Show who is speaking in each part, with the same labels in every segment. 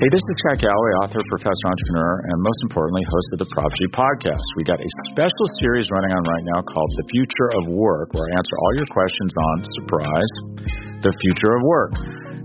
Speaker 1: Hey, this is Scott Galloway, author, professor, entrepreneur, and most importantly, host of the Prop G podcast. We got a special series running on right now called The Future of Work, where I answer all your questions on, surprise, the future of work.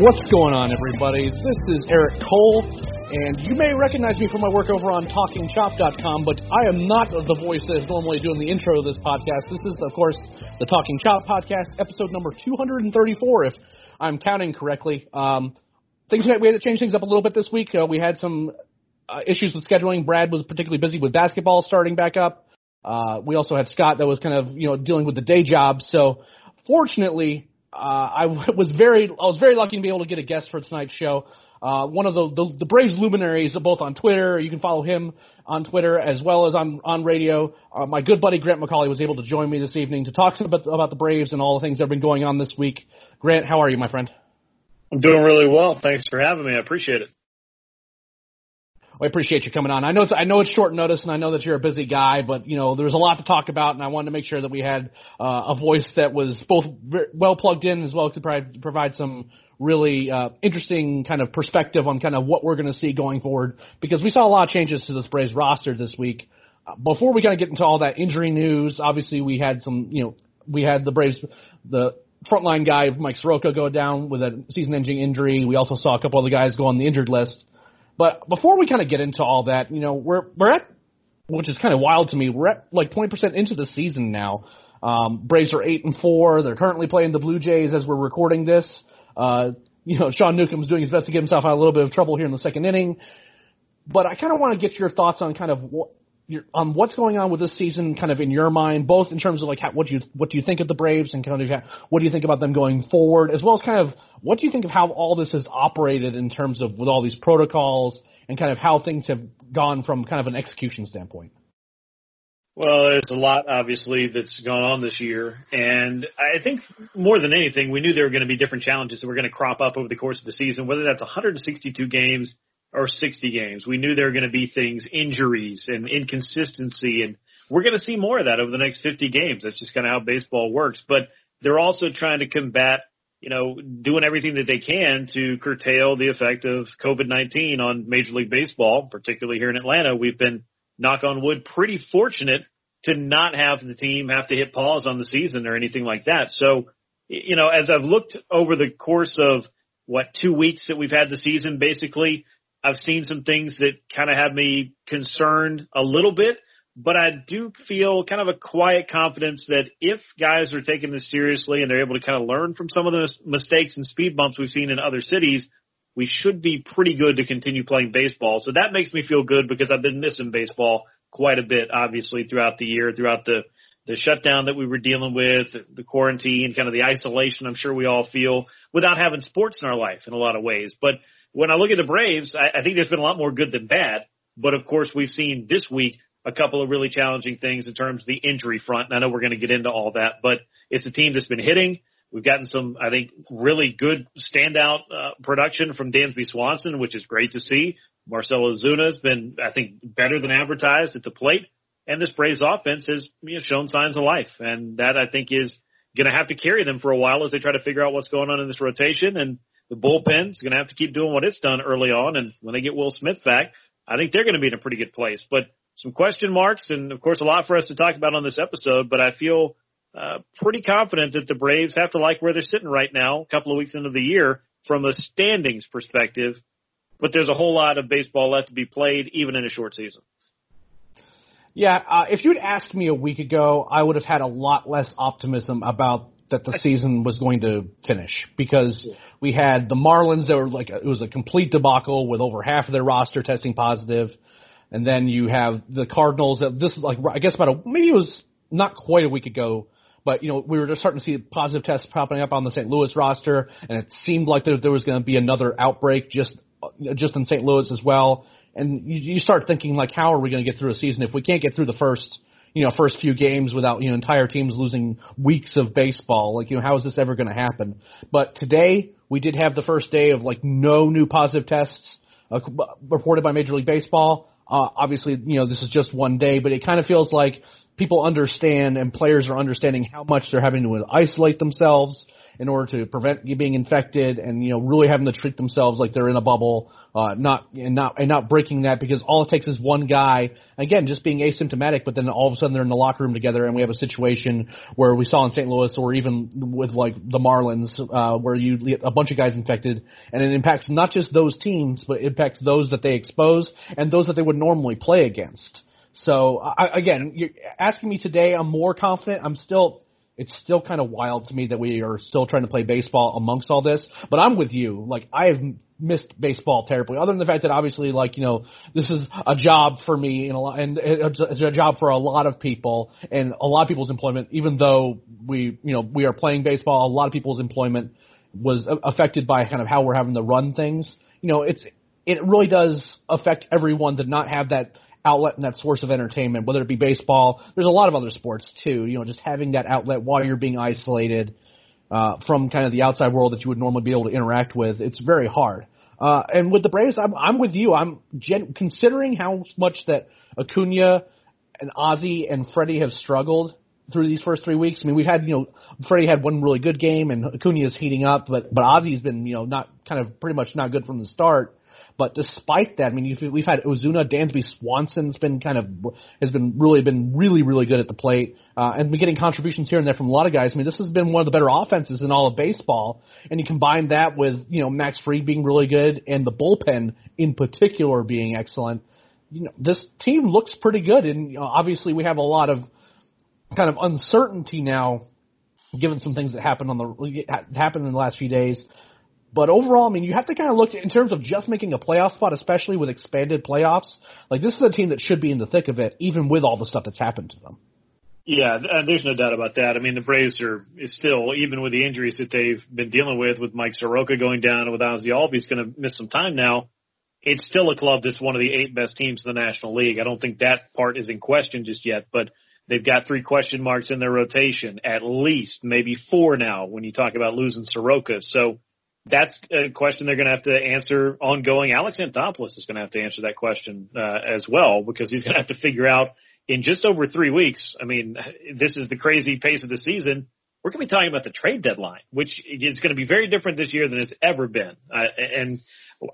Speaker 2: What's going on, everybody? This is Eric Cole, and you may recognize me from my work over on TalkingChop.com, but I am not the voice that is normally doing the intro to this podcast. This is, of course, the Talking Chop podcast, episode number 234, if I'm counting correctly. Um, things we had to change things up a little bit this week. Uh, we had some uh, issues with scheduling. Brad was particularly busy with basketball starting back up. Uh, we also had Scott that was kind of you know dealing with the day job. So fortunately, uh, I was very I was very lucky to be able to get a guest for tonight's show. Uh, one of the, the the Braves luminaries, both on Twitter. You can follow him on Twitter as well as on on radio. Uh, my good buddy Grant McAuley was able to join me this evening to talk about about the Braves and all the things that have been going on this week. Grant, how are you, my friend?
Speaker 3: I'm doing really well. Thanks for having me. I appreciate it.
Speaker 2: I appreciate you coming on. I know it's I know it's short notice, and I know that you're a busy guy, but you know there's a lot to talk about, and I wanted to make sure that we had uh, a voice that was both well plugged in as well to provide, provide some really uh, interesting kind of perspective on kind of what we're going to see going forward because we saw a lot of changes to this Braves roster this week. Uh, before we kind of get into all that injury news, obviously we had some, you know, we had the Braves, the frontline guy Mike Soroka go down with a season-ending injury. We also saw a couple other guys go on the injured list. But before we kind of get into all that, you know, we're we're at which is kind of wild to me. We're at like 20% into the season now. Um, Braves are eight and four. They're currently playing the Blue Jays as we're recording this. Uh, you know, Sean Newcomb's doing his best to get himself out of a little bit of trouble here in the second inning. But I kind of want to get your thoughts on kind of what your, on um, what's going on with this season, kind of in your mind, both in terms of like how, what do you what do you think of the Braves and kind of what do you think about them going forward, as well as kind of what do you think of how all this has operated in terms of with all these protocols and kind of how things have gone from kind of an execution standpoint.
Speaker 3: Well, there's a lot obviously that's gone on this year, and I think more than anything, we knew there were going to be different challenges that were going to crop up over the course of the season, whether that's 162 games or 60 games. We knew there were going to be things, injuries and inconsistency, and we're going to see more of that over the next 50 games. That's just kind of how baseball works. But they're also trying to combat, you know, doing everything that they can to curtail the effect of COVID-19 on Major League Baseball, particularly here in Atlanta. We've been, knock on wood, pretty fortunate to not have the team have to hit pause on the season or anything like that. So, you know, as I've looked over the course of what two weeks that we've had the season, basically, I've seen some things that kind of have me concerned a little bit, but I do feel kind of a quiet confidence that if guys are taking this seriously and they're able to kind of learn from some of the mistakes and speed bumps we've seen in other cities, we should be pretty good to continue playing baseball. So that makes me feel good because I've been missing baseball quite a bit, obviously, throughout the year, throughout the the shutdown that we were dealing with, the quarantine, kind of the isolation I'm sure we all feel without having sports in our life in a lot of ways. But when I look at the Braves, I, I think there's been a lot more good than bad. But of course, we've seen this week a couple of really challenging things in terms of the injury front. And I know we're going to get into all that, but it's a team that's been hitting. We've gotten some, I think, really good standout uh, production from Dansby Swanson, which is great to see. Marcell Ozuna has been, I think, better than advertised at the plate. And this Braves offense has you know, shown signs of life. And that, I think, is going to have to carry them for a while as they try to figure out what's going on in this rotation. And the bullpen is going to have to keep doing what it's done early on. And when they get Will Smith back, I think they're going to be in a pretty good place. But some question marks, and of course, a lot for us to talk about on this episode. But I feel uh, pretty confident that the Braves have to like where they're sitting right now, a couple of weeks into the year, from a standings perspective. But there's a whole lot of baseball left to be played, even in a short season.
Speaker 2: Yeah, uh, if you'd asked me a week ago, I would have had a lot less optimism about that the season was going to finish because we had the Marlins that were like it was a complete debacle with over half of their roster testing positive, and then you have the Cardinals. That this is like I guess about a maybe it was not quite a week ago, but you know we were just starting to see positive tests popping up on the St. Louis roster, and it seemed like there, there was going to be another outbreak just just in St. Louis as well. And you, you start thinking like, how are we going to get through a season if we can't get through the first you know first few games without you know entire teams losing weeks of baseball. Like you know how is this ever going to happen? But today we did have the first day of like no new positive tests uh, reported by Major League Baseball. Uh, obviously, you know this is just one day, but it kind of feels like people understand and players are understanding how much they're having to isolate themselves in order to prevent you being infected and you know really having to treat themselves like they're in a bubble, uh, not and not and not breaking that because all it takes is one guy again just being asymptomatic, but then all of a sudden they're in the locker room together and we have a situation where we saw in St. Louis or even with like the Marlins uh, where you get a bunch of guys infected and it impacts not just those teams but it impacts those that they expose and those that they would normally play against. So I, again, you're asking me today, I'm more confident. I'm still it's still kind of wild to me that we are still trying to play baseball amongst all this. But I'm with you. Like I have missed baseball terribly. Other than the fact that obviously, like you know, this is a job for me and a lot, and it's a job for a lot of people and a lot of people's employment. Even though we, you know, we are playing baseball, a lot of people's employment was affected by kind of how we're having to run things. You know, it's it really does affect everyone to not have that outlet and that source of entertainment, whether it be baseball. There's a lot of other sports too. You know, just having that outlet while you're being isolated uh, from kind of the outside world that you would normally be able to interact with. It's very hard. Uh, and with the Braves, I'm, I'm with you. I'm gen- considering how much that Acuna and Ozzie and Freddie have struggled through these first three weeks. I mean, we've had you know Freddie had one really good game and Acuna is heating up, but but Ozzie's been you know not kind of pretty much not good from the start. But despite that, I mean, we've had Ozuna, Dansby Swanson's been kind of has been really been really really good at the plate, uh, and been getting contributions here and there from a lot of guys. I mean, this has been one of the better offenses in all of baseball, and you combine that with you know Max Fried being really good and the bullpen in particular being excellent. You know, this team looks pretty good, and you know, obviously we have a lot of kind of uncertainty now, given some things that happened on the happened in the last few days. But overall, I mean, you have to kind of look in terms of just making a playoff spot, especially with expanded playoffs. Like this is a team that should be in the thick of it, even with all the stuff that's happened to them.
Speaker 3: Yeah, uh, there's no doubt about that. I mean, the Braves are is still, even with the injuries that they've been dealing with, with Mike Soroka going down and with Ozzie Albies going to miss some time now. It's still a club that's one of the eight best teams in the National League. I don't think that part is in question just yet, but they've got three question marks in their rotation, at least maybe four now when you talk about losing Soroka. So that's a question they're going to have to answer ongoing. Alex Anthopoulos is going to have to answer that question uh, as well because he's going to have to figure out in just over three weeks. I mean, this is the crazy pace of the season. We're going to be talking about the trade deadline, which is going to be very different this year than it's ever been. Uh, and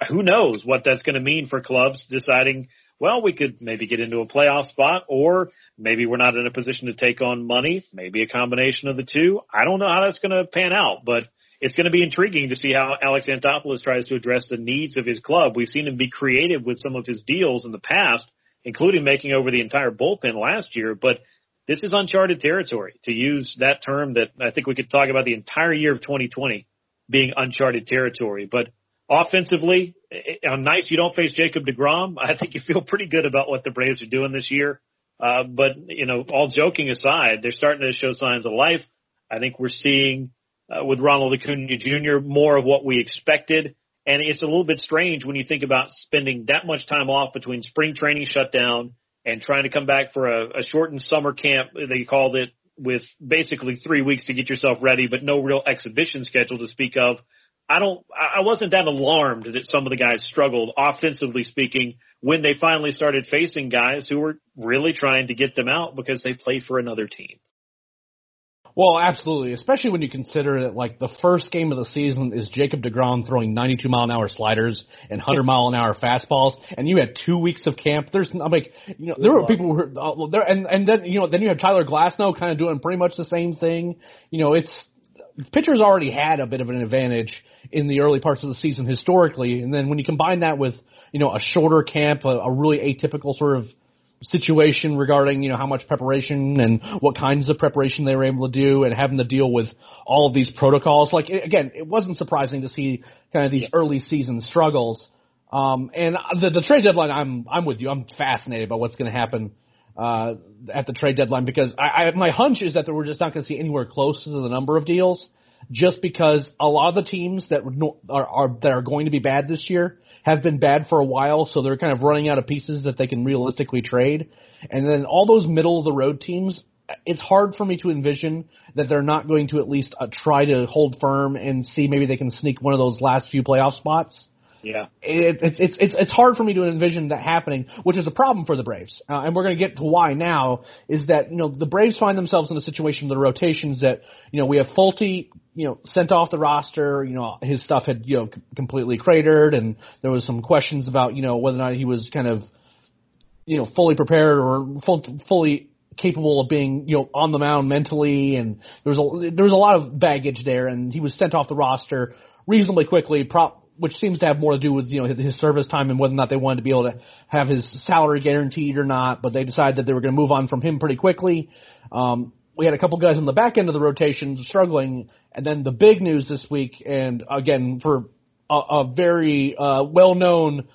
Speaker 3: who knows what that's going to mean for clubs deciding, well, we could maybe get into a playoff spot or maybe we're not in a position to take on money, maybe a combination of the two. I don't know how that's going to pan out, but it's going to be intriguing to see how Alex Anthopoulos tries to address the needs of his club. We've seen him be creative with some of his deals in the past, including making over the entire bullpen last year, but this is uncharted territory to use that term that I think we could talk about the entire year of 2020 being uncharted territory. But offensively, on nice you don't face Jacob DeGrom, I think you feel pretty good about what the Braves are doing this year. Uh, but, you know, all joking aside, they're starting to show signs of life. I think we're seeing uh, with Ronald Acuna Jr. more of what we expected. And it's a little bit strange when you think about spending that much time off between spring training shutdown and trying to come back for a, a shortened summer camp. They called it with basically three weeks to get yourself ready, but no real exhibition schedule to speak of. I don't, I wasn't that alarmed that some of the guys struggled offensively speaking when they finally started facing guys who were really trying to get them out because they play for another team.
Speaker 2: Well, absolutely, especially when you consider that like the first game of the season is Jacob Degrom throwing 92 mile an hour sliders and 100 mile an hour fastballs, and you had two weeks of camp. There's, I'm like, you know, there were people who were uh, there, and and then you know, then you have Tyler Glasnow kind of doing pretty much the same thing. You know, it's pitchers already had a bit of an advantage in the early parts of the season historically, and then when you combine that with you know a shorter camp, a, a really atypical sort of situation regarding you know how much preparation and what kinds of preparation they were able to do and having to deal with all of these protocols. Like again, it wasn't surprising to see kind of these early season struggles. Um, and the, the trade deadline, I'm I'm with you. I'm fascinated by what's going to happen uh, at the trade deadline because I, I my hunch is that we're just not going to see anywhere close to the number of deals, just because a lot of the teams that are, are that are going to be bad this year have been bad for a while, so they're kind of running out of pieces that they can realistically trade. And then all those middle of the road teams, it's hard for me to envision that they're not going to at least uh, try to hold firm and see maybe they can sneak one of those last few playoff spots.
Speaker 3: Yeah,
Speaker 2: it, it's it's it's it's hard for me to envision that happening, which is a problem for the Braves. Uh, and we're going to get to why now. Is that you know the Braves find themselves in a situation with the rotations that you know we have Folty you know sent off the roster. You know his stuff had you know completely cratered, and there was some questions about you know whether or not he was kind of you know fully prepared or full, fully capable of being you know on the mound mentally, and there was a there was a lot of baggage there, and he was sent off the roster reasonably quickly. Prop which seems to have more to do with you know his service time and whether or not they wanted to be able to have his salary guaranteed or not. But they decided that they were going to move on from him pretty quickly. Um, we had a couple guys on the back end of the rotation struggling, and then the big news this week, and again for a, a very uh, well-known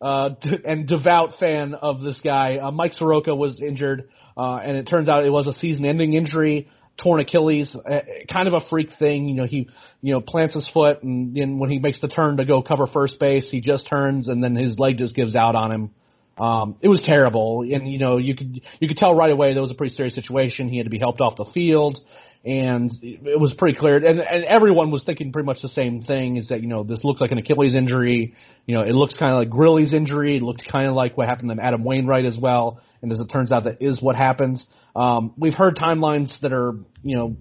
Speaker 2: uh, and devout fan of this guy, uh, Mike Soroka was injured, uh, and it turns out it was a season-ending injury torn Achilles, uh, kind of a freak thing. You know, he you know plants his foot, and then when he makes the turn to go cover first base, he just turns, and then his leg just gives out on him. Um, it was terrible, and you know you could you could tell right away that was a pretty serious situation. He had to be helped off the field, and it was pretty clear. And, and everyone was thinking pretty much the same thing: is that you know this looks like an Achilles injury. You know, it looks kind of like Grilli's injury. It looked kind of like what happened to Adam Wainwright as well. And as it turns out, that is what happens. Um, we've heard timelines that are, you know,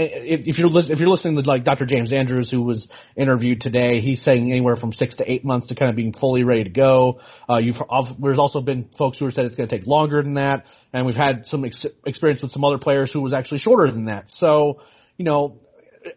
Speaker 2: if, you're if you're listening to like Dr. James Andrews, who was interviewed today, he's saying anywhere from six to eight months to kind of being fully ready to go. Uh, you've there's also been folks who have said it's going to take longer than that, and we've had some ex- experience with some other players who was actually shorter than that. So, you know,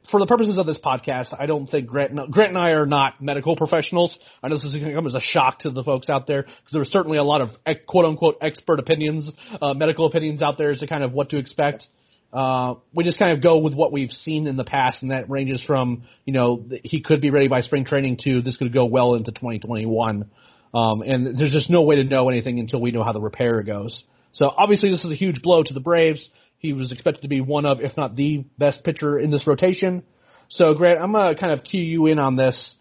Speaker 2: for the purposes of this podcast, I don't think Grant, Grant and I are not medical professionals. I know this is going to come as a shock to the folks out there because there are certainly a lot of quote unquote expert opinions, uh, medical opinions out there as to kind of what to expect. Uh, we just kind of go with what we've seen in the past, and that ranges from you know he could be ready by spring training to this could go well into 2021. Um, and there's just no way to know anything until we know how the repair goes. So obviously this is a huge blow to the Braves. He was expected to be one of, if not the best pitcher in this rotation. So, Grant, I'm going to kind of cue you in on this.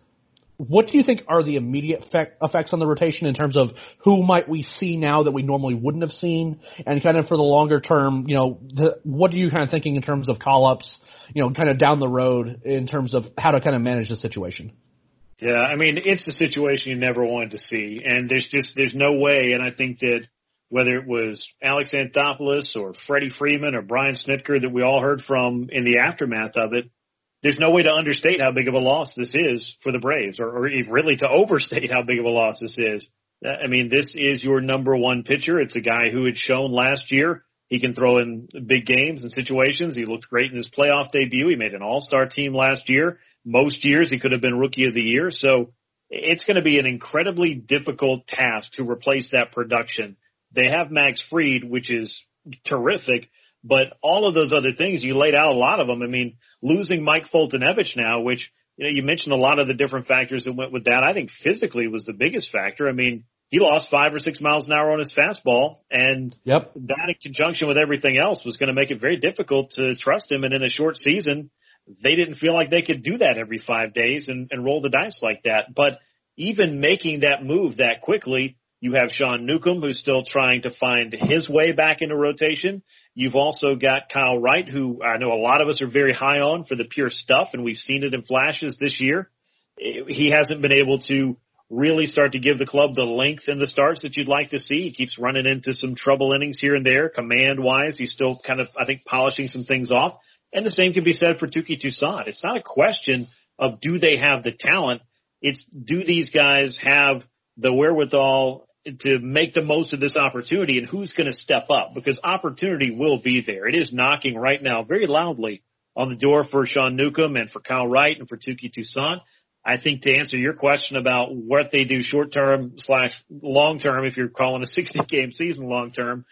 Speaker 2: What do you think are the immediate effect, effects on the rotation in terms of who might we see now that we normally wouldn't have seen, and kind of for the longer term, you know, the, what are you kind of thinking in terms of call ups, you know, kind of down the road in terms of how to kind of manage the situation?
Speaker 3: Yeah, I mean, it's a situation you never wanted to see, and there's just there's no way, and I think that whether it was Alex Anthopoulos or Freddie Freeman or Brian Snitker that we all heard from in the aftermath of it, there's no way to understate how big of a loss this is for the Braves, or, or really to overstate how big of a loss this is. I mean, this is your number one pitcher. It's a guy who had shown last year he can throw in big games and situations. He looked great in his playoff debut. He made an all-star team last year. Most years he could have been rookie of the year. So it's going to be an incredibly difficult task to replace that production they have Max Fried, which is terrific, but all of those other things you laid out a lot of them. I mean, losing Mike Foltynewicz now, which you know you mentioned a lot of the different factors that went with that. I think physically was the biggest factor. I mean, he lost five or six miles an hour on his fastball, and
Speaker 2: yep.
Speaker 3: that in conjunction with everything else was going to make it very difficult to trust him. And in a short season, they didn't feel like they could do that every five days and, and roll the dice like that. But even making that move that quickly you have Sean Newcomb, who's still trying to find his way back into rotation. You've also got Kyle Wright, who I know a lot of us are very high on for the pure stuff, and we've seen it in flashes this year. He hasn't been able to really start to give the club the length and the starts that you'd like to see. He keeps running into some trouble innings here and there, command wise. He's still kind of, I think, polishing some things off. And the same can be said for Touki Toussaint. It's not a question of do they have the talent. It's do these guys have the wherewithal to make the most of this opportunity and who's going to step up because opportunity will be there. It is knocking right now very loudly on the door for Sean Newcomb and for Kyle Wright and for Touki Toussaint. I think to answer your question about what they do short term slash long term, if you're calling a 60 game season long term,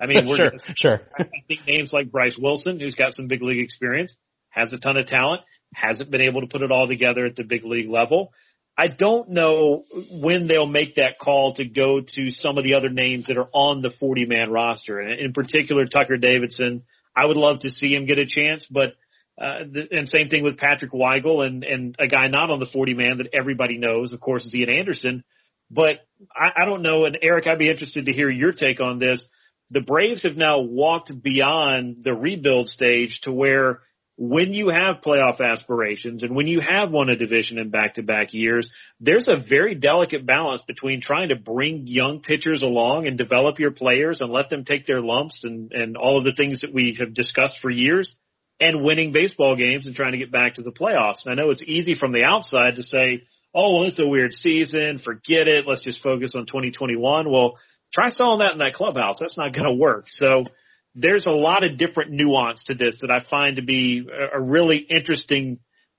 Speaker 3: I mean, we're
Speaker 2: sure,
Speaker 3: gonna,
Speaker 2: sure.
Speaker 3: I think names like Bryce Wilson, who's got some big league experience, has a ton of talent, hasn't been able to put it all together at the big league level. I don't know when they'll make that call to go to some of the other names that are on the 40 man roster. And in particular, Tucker Davidson. I would love to see him get a chance, but uh, the, and same thing with Patrick Weigel and, and a guy not on the 40 man that everybody knows, of course, is Ian Anderson. But I, I don't know. And Eric, I'd be interested to hear your take on this. The Braves have now walked beyond the rebuild stage to where when you have playoff aspirations and when you have won a division in back to back years, there's a very delicate balance between trying to bring young pitchers along and develop your players and let them take their lumps and, and all of the things that we have discussed for years and winning baseball games and trying to get back to the playoffs. And I know it's easy from the outside to say, oh, well, it's a weird season. Forget it. Let's just focus on 2021. Well, try selling that in that clubhouse. That's not going to work. So, there's a lot of different nuance to this that I find to be a, really interesting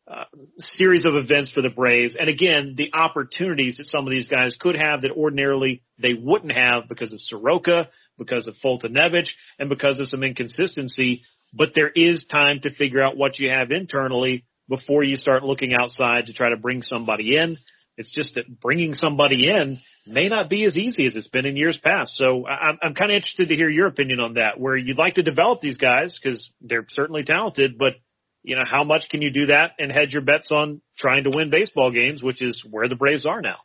Speaker 3: uh, series of events for the Braves. And again, the opportunities that some of these guys could have that ordinarily they wouldn't have because of Soroka, because of Foltynewicz, and because of some inconsistency. But there is time to figure out what you have internally before you start looking outside to try to bring somebody in. It's just that bringing somebody in may not be as easy as it's been in years past. So I'm, I'm kind of interested to hear your opinion on that, where you'd like to develop these guys because they're certainly talented, but you know, how much can you do that and hedge your bets on trying to win baseball games, which is where the Braves are now?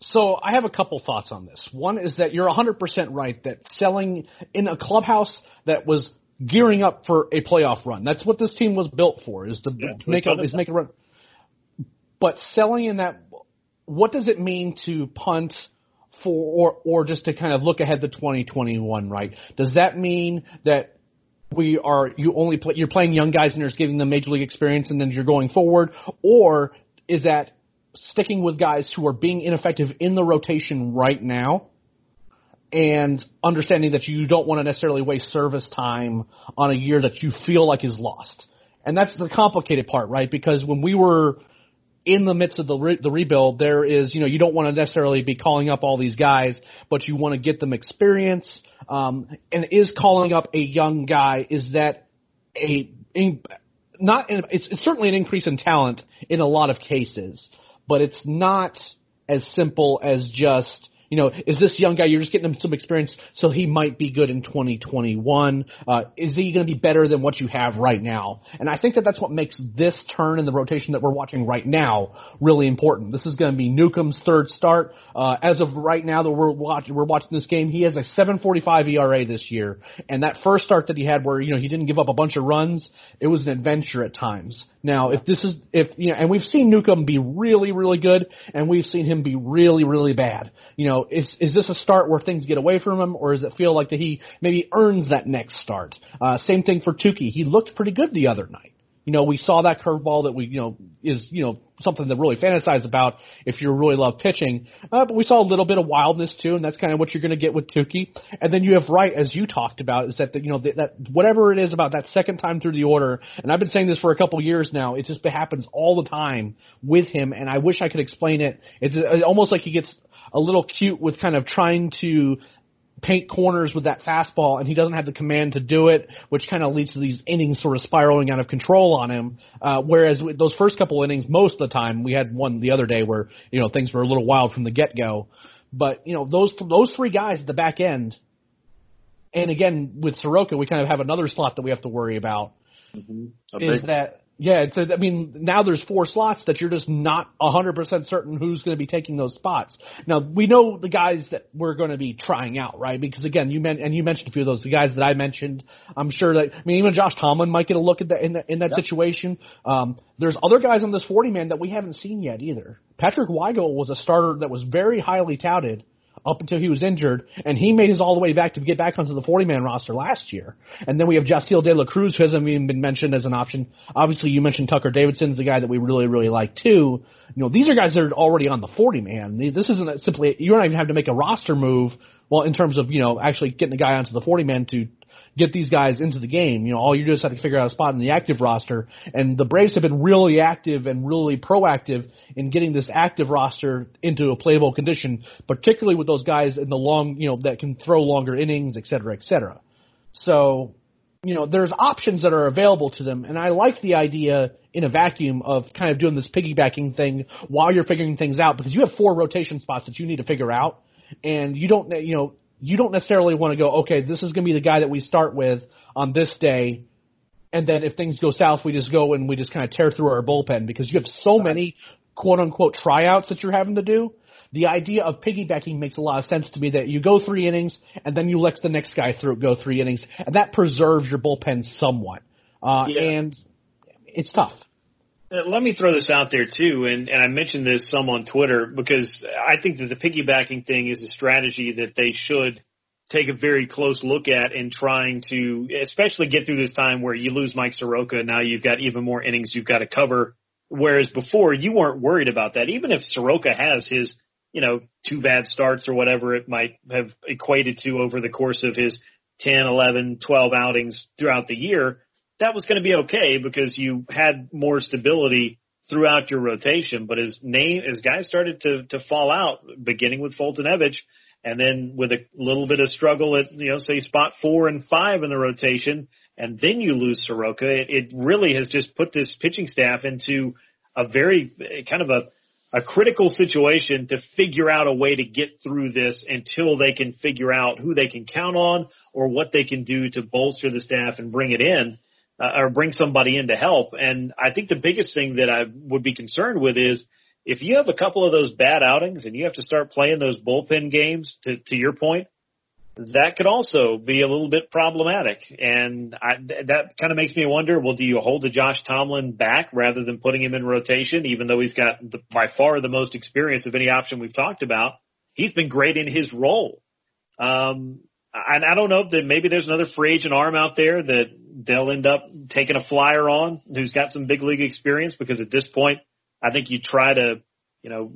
Speaker 2: So I have a couple thoughts on this. One is that you're 100% right that selling in a clubhouse that was gearing up for a playoff run. That's what this team was built for is to
Speaker 3: yeah,
Speaker 2: make a, is make a run. But selling in that what does it mean to punt for or or just to kind of look ahead to 2021, right? Does that mean that we are you only play, you're playing young guys and you're giving them major league experience and then you're going forward, or is that sticking with guys who are being ineffective in the rotation right now? and understanding that you don't want to necessarily waste service time on a year that you feel like is lost. And that's the complicated part, right? Because when we were in the midst of the re- the rebuild, there is you know you don't want to necessarily be calling up all these guys, but you want to get them experience. Um, and is calling up a young guy is that a in, not in, it's, it's certainly an increase in talent in a lot of cases, but it's not as simple as just you know, is this young guy, you're just getting him some experience so he might be good in 2021? Uh, is he going to be better than what you have right now? And I think that that's what makes this turn in the rotation that we're watching right now really important. This is going to be Newcomb's third start. Uh, as of right now that we're watching, we're watching this game, he has a 745 ERA this year. And that first start that he had where, you know, he didn't give up a bunch of runs, it was an adventure at times. Now, if this is, if, you know, and we've seen Newcomb be really, really good, and we've seen him be really, really bad. You know, is, is this a start where things get away from him, or does it feel like that he maybe earns that next start? Uh, same thing for Touki. He looked pretty good the other night. You know, we saw that curveball that we, you know, is, you know, something to really fantasize about if you really love pitching. Uh, but we saw a little bit of wildness too, and that's kind of what you're going to get with Touki. And then you have Wright, as you talked about, is that, the, you know, that, that whatever it is about that second time through the order, and I've been saying this for a couple years now, it just happens all the time with him, and I wish I could explain it. It's almost like he gets a little cute with kind of trying to paint corners with that fastball, and he doesn't have the command to do it, which kind of leads to these innings sort of spiraling out of control on him. Uh, whereas with those first couple innings, most of the time, we had one the other day where you know things were a little wild from the get go. But you know those those three guys at the back end, and again with Soroka, we kind of have another slot that we have to worry about.
Speaker 3: Mm-hmm.
Speaker 2: Is that yeah, it's a, I mean, now there's four slots that you're just not 100% certain who's going to be taking those spots. Now, we know the guys that we're going to be trying out, right? Because again, you meant, and you mentioned a few of those, the guys that I mentioned. I'm sure that, I mean, even Josh Tomlin might get a look at that in, that in that yep. situation. Um, there's other guys on this 40 man that we haven't seen yet either. Patrick Weigel was a starter that was very highly touted up until he was injured, and he made his all the way back to get back onto the 40 man roster last year. And then we have Jasseel De La Cruz, who hasn't even been mentioned as an option. Obviously, you mentioned Tucker Davidson's the guy that we really, really like too. You know, these are guys that are already on the 40 man. This isn't simply, you don't even have to make a roster move, well, in terms of, you know, actually getting the guy onto the 40 man to get these guys into the game. You know, all you do is have to figure out a spot in the active roster. And the Braves have been really active and really proactive in getting this active roster into a playable condition, particularly with those guys in the long, you know, that can throw longer innings, et cetera, et cetera. So, you know, there's options that are available to them, and I like the idea in a vacuum of kind of doing this piggybacking thing while you're figuring things out because you have four rotation spots that you need to figure out, and you don't, you know, you don't necessarily want to go, okay, this is going to be the guy that we start with on this day, and then if things go south, we just go and we just kind of tear through our bullpen because you have so many quote unquote tryouts that you're having to do. The idea of piggybacking makes a lot of sense to me that you go three innings and then you let the next guy through go three innings, and that preserves your bullpen somewhat. Uh, yeah. And it's tough.
Speaker 3: Uh, let me throw this out there too, and, and I mentioned this some on Twitter because I think that the piggybacking thing is a strategy that they should take a very close look at in trying to, especially get through this time where you lose Mike Soroka. Now you've got even more innings you've got to cover. Whereas before you weren't worried about that. Even if Soroka has his, you know, two bad starts or whatever it might have equated to over the course of his 10, 11, 12 outings throughout the year, that was going to be okay because you had more stability throughout your rotation. But as name, as guys started to, to fall out, beginning with Foltynewicz, and then with a little bit of struggle at, you know, say spot four and five in the rotation, and then you lose Soroka, it, it really has just put this pitching staff into a very kind of a, a critical situation to figure out a way to get through this until they can figure out who they can count on or what they can do to bolster the staff and bring it in uh, or bring somebody in to help. And I think the biggest thing that I would be concerned with is if you have a couple of those bad outings and you have to start playing those bullpen games to, to your point, that could also be a little bit problematic. And I, that kind of makes me wonder, well, do you hold the Josh Tomlin back rather than putting him in rotation, even though he's got the, by far the most experience of any option we've talked about? He's been great in his role. Um, and I don't know if that maybe there's another free agent arm out there that they'll end up taking a flyer on who's got some big league experience because at this point, I think you try to, you know,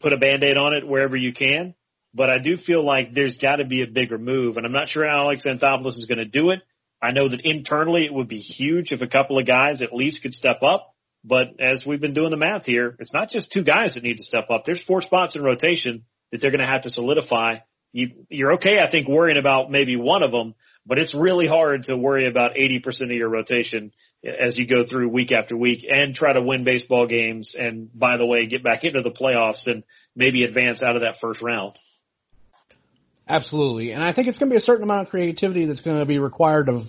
Speaker 3: put a band-aid on it wherever you can. But I do feel like there's got to be a bigger move, and I'm not sure Alex Anthopoulos is going to do it. I know that internally it would be huge if a couple of guys at least could step up. But as we've been doing the math here, it's not just two guys that need to step up. There's four spots in rotation that they're going to have to solidify you, you're okay, I think, worrying about maybe one of them, but it's really hard to worry about 80% of your rotation as you go through week after week and try to win baseball games. And by the way, get back into the playoffs and maybe advance out of that first round.
Speaker 2: Absolutely. And I think it's going to be a certain amount of creativity that's going to be required of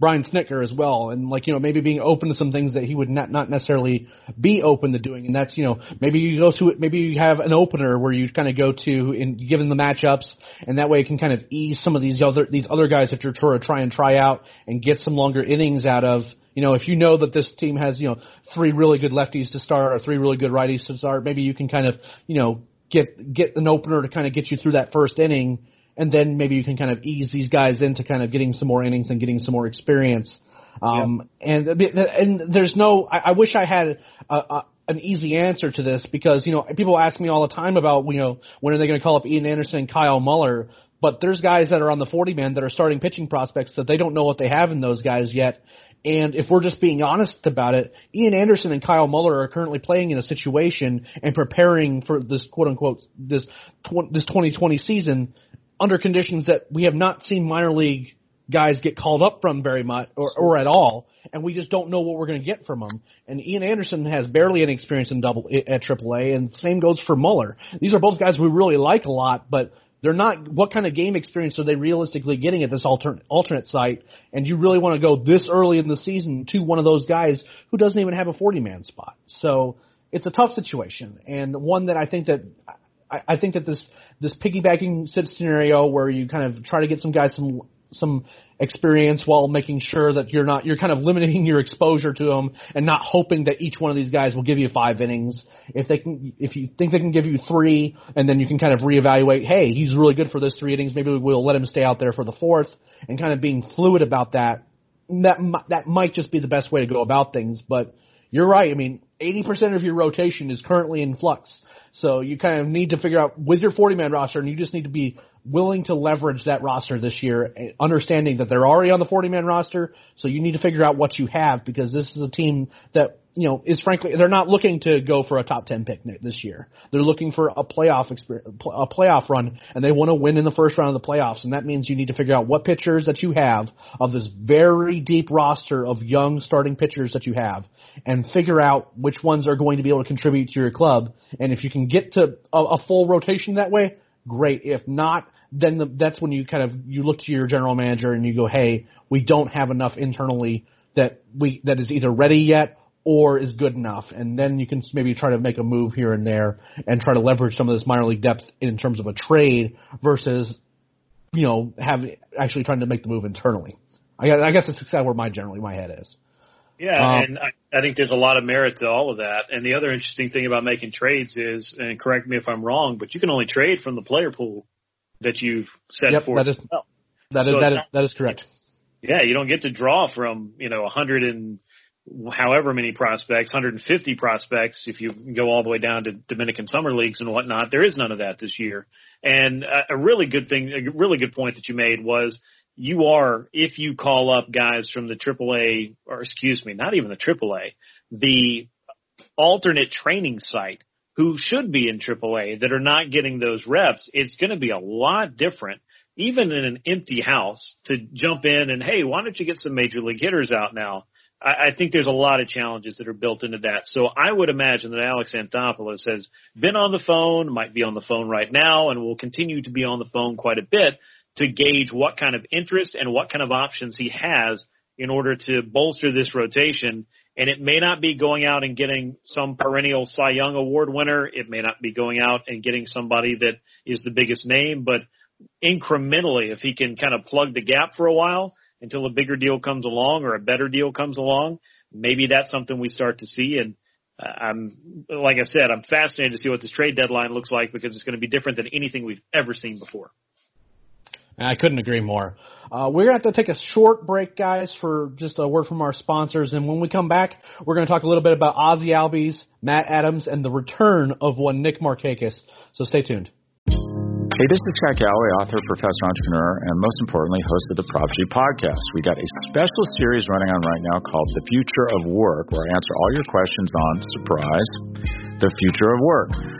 Speaker 2: Brian Snitker as well, and like you know maybe being open to some things that he would not not necessarily be open to doing, and that's you know maybe you go to it, maybe you have an opener where you kind of go to and given the matchups, and that way it can kind of ease some of these other these other guys that you're trying to try and try out and get some longer innings out of. You know, if you know that this team has you know three really good lefties to start or three really good righties to start, maybe you can kind of you know get get an opener to kind of get you through that first inning and then maybe you can kind of ease these guys into kind of getting some more innings and getting some more experience. Um, and and there's no. I, I wish I had a, a, an easy answer to this because you know people ask me all the time about you know when are they going to call up Ian Anderson and Kyle Muller, but there's guys that are on the 40 man that are starting pitching prospects that they don't know what they have in those guys yet. And if we're just being honest about it, Ian Anderson and Kyle Muller are currently playing in a situation and preparing for this quote unquote this this 2020 season under conditions that we have not seen minor league guys get called up from very much or, or at all, and we just don't know what we're going to get from them. And Ian Anderson has barely any experience in double eh, at AAA, and same goes for Muller. These are both guys we really like a lot, but they're not. What kind of game experience are they realistically getting at this alternate alternate site? And you really want to go this early in the season to one of those guys who doesn't even have a 40 man spot. So it's a tough situation, and one that I think that I, I think that this this piggybacking scenario where you kind of try to get some guys some some experience while making sure that you're not you're kind of limiting your exposure to them and not hoping that each one of these guys will give you five innings. If they can, if you think they can give you three, and then you can kind of reevaluate. Hey, he's really good for those three innings. Maybe we'll let him stay out there for the fourth, and kind of being fluid about that. That that might just be the best way to go about things. But you're right. I mean, 80% of your rotation is currently in flux. So you kind of need to figure out with your 40 man roster, and you just need to be willing to leverage that roster this year, understanding that they're already on the 40 man roster, so you need to figure out what you have because this is a team that you know, is frankly they're not looking to go for a top ten pick this year. They're looking for a playoff experience, a playoff run, and they want to win in the first round of the playoffs. And that means you need to figure out what pitchers that you have of this very deep roster of young starting pitchers that you have, and figure out which ones are going to be able to contribute to your club. And if you can get to a, a full rotation that way, great. If not, then the, that's when you kind of you look to your general manager and you go, hey, we don't have enough internally that we that is either ready yet or is good enough, and then you can maybe try to make a move here and there and try to leverage some of this minor league depth in terms of a trade versus, you know, have actually trying to make the move internally. I, I guess that's where my generally my head is.
Speaker 3: Yeah, um, and I, I think there's a lot of merit to all of that. And the other interesting thing about making trades is, and correct me if I'm wrong, but you can only trade from the player pool that you've set
Speaker 2: yep,
Speaker 3: for.
Speaker 2: That is, that is, so that is, that is correct.
Speaker 3: Yeah, you don't get to draw from you know 100 and however many prospects, 150 prospects, if you go all the way down to Dominican summer leagues and whatnot. There is none of that this year. And a really good thing, a really good point that you made was you are, if you call up guys from the AAA, or excuse me, not even the AAA, the alternate training site who should be in AAA that are not getting those reps, it's going to be a lot different even in an empty house to jump in and hey, why don't you get some major league hitters out now? I, I think there's a lot of challenges that are built into that. So I would imagine that Alex Anthopoulos has been on the phone, might be on the phone right now, and will continue to be on the phone quite a bit to gauge what kind of interest and what kind of options he has in order to bolster this rotation. And it may not be going out and getting some perennial Cy Young Award winner. It may not be going out and getting somebody that is the biggest name, but incrementally, if he can kind of plug the gap for a while, until a bigger deal comes along or a better deal comes along. Maybe that's something we start to see. And uh, I'm, like I said, I'm fascinated to see what this trade deadline looks like because it's going to be different than anything we've ever seen before.
Speaker 2: I couldn't agree more. Uh, we're going to have to take a short break, guys, for just a word from our sponsors. And when we come back, we're going to talk a little bit about Ozzie Albies, Matt Adams, and the return of one Nick Markakis. So stay tuned.
Speaker 1: Hey, this is Scott Galloway, author, professor, entrepreneur, and most importantly, host of the Prop G podcast. We got a special series running on right now called The Future of Work, where I answer all your questions on surprise, the future of work.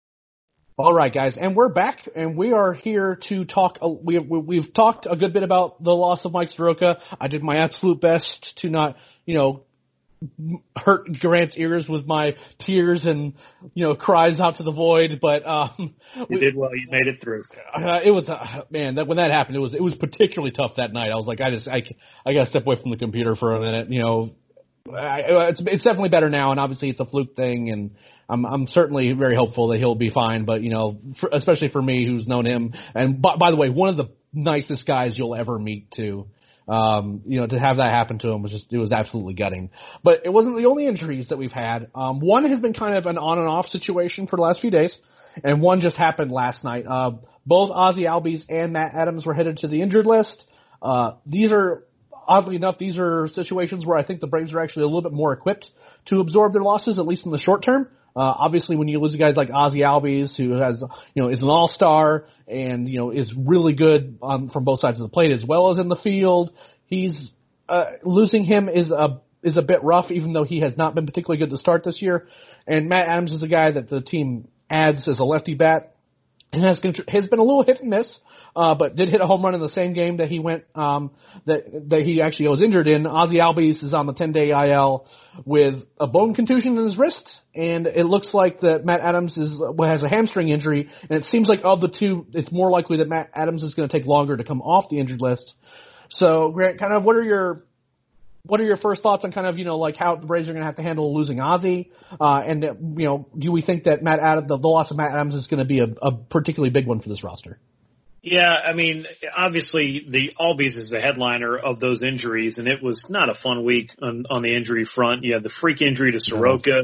Speaker 2: All right, guys, and we're back, and we are here to talk. We we've talked a good bit about the loss of Mike Soroka. I did my absolute best to not, you know, hurt Grant's ears with my tears and you know cries out to the void. But um,
Speaker 3: you did well. You made it through.
Speaker 2: Uh, it was uh, man that when that happened, it was it was particularly tough that night. I was like, I just I I got to step away from the computer for a minute. You know, I, it's it's definitely better now, and obviously it's a fluke thing, and I'm I'm certainly very hopeful that he'll be fine. But you know, for, especially for me who's known him, and by, by the way, one of the nicest guys you'll ever meet too. Um, you know, to have that happen to him was just it was absolutely gutting. But it wasn't the only injuries that we've had. Um, one has been kind of an on and off situation for the last few days, and one just happened last night. Uh, both Ozzie Albies and Matt Adams were headed to the injured list. Uh, these are oddly enough, these are situations where I think the Braves are actually a little bit more equipped to absorb their losses, at least in the short term. Uh, obviously, when you lose guys like Ozzie Albies, who has, you know, is an all-star and you know is really good on from both sides of the plate as well as in the field, he's uh, losing him is a is a bit rough, even though he has not been particularly good to start this year. And Matt Adams is a guy that the team adds as a lefty bat and has has been a little hit and miss. Uh, but did hit a home run in the same game that he went um, that that he actually was injured in. Ozzie Albies is on the 10 day IL with a bone contusion in his wrist, and it looks like that Matt Adams is has a hamstring injury, and it seems like of the two, it's more likely that Matt Adams is going to take longer to come off the injured list. So, Grant, kind of what are your what are your first thoughts on kind of you know like how the Braves are going to have to handle losing Ozzie, uh, and you know do we think that Matt Adams, the, the loss of Matt Adams is going to be a, a particularly big one for this roster?
Speaker 3: Yeah, I mean, obviously the Albies is the headliner of those injuries, and it was not a fun week on, on the injury front. You had the freak injury to Soroka.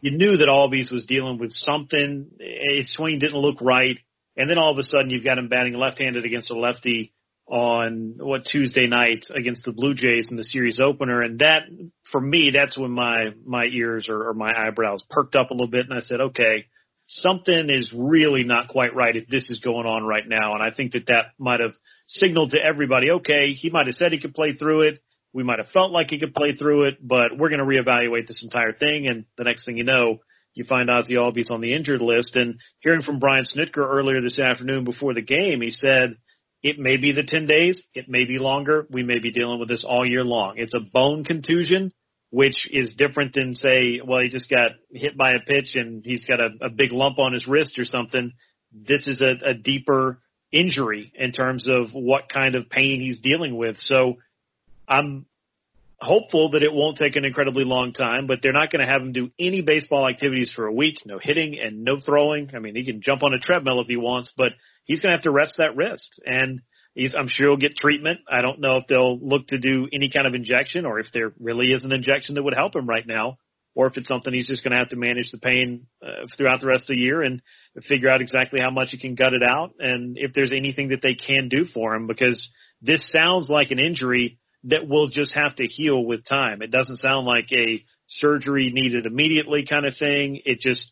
Speaker 3: You knew that Albies was dealing with something. His swing didn't look right, and then all of a sudden you've got him batting left-handed against a lefty on what Tuesday night against the Blue Jays in the series opener, and that for me, that's when my my ears or, or my eyebrows perked up a little bit, and I said, okay something is really not quite right if this is going on right now. And I think that that might have signaled to everybody, okay, he might have said he could play through it. We might have felt like he could play through it, but we're going to reevaluate this entire thing. And the next thing you know, you find Ozzie Albies on the injured list. And hearing from Brian Snitker earlier this afternoon before the game, he said, it may be the 10 days. It may be longer. We may be dealing with this all year long. It's a bone contusion which is different than say, well, he just got hit by a pitch and he's got a, a big lump on his wrist or something. This is a, a deeper injury in terms of what kind of pain he's dealing with. So I'm hopeful that it won't take an incredibly long time, but they're not going to have him do any baseball activities for a week, no hitting and no throwing. I mean, he can jump on a treadmill if he wants, but he's going to have to rest that wrist. And He's, I'm sure he'll get treatment. I don't know if they'll look to do any kind of injection or if there really is an injection that would help him right now, or if it's something he's just going to have to manage the pain uh, throughout the rest of the year and figure out exactly how much he can gut it out and if there's anything that they can do for him because this sounds like an injury that will just have to heal with time. It doesn't sound like a surgery needed immediately kind of thing. It just,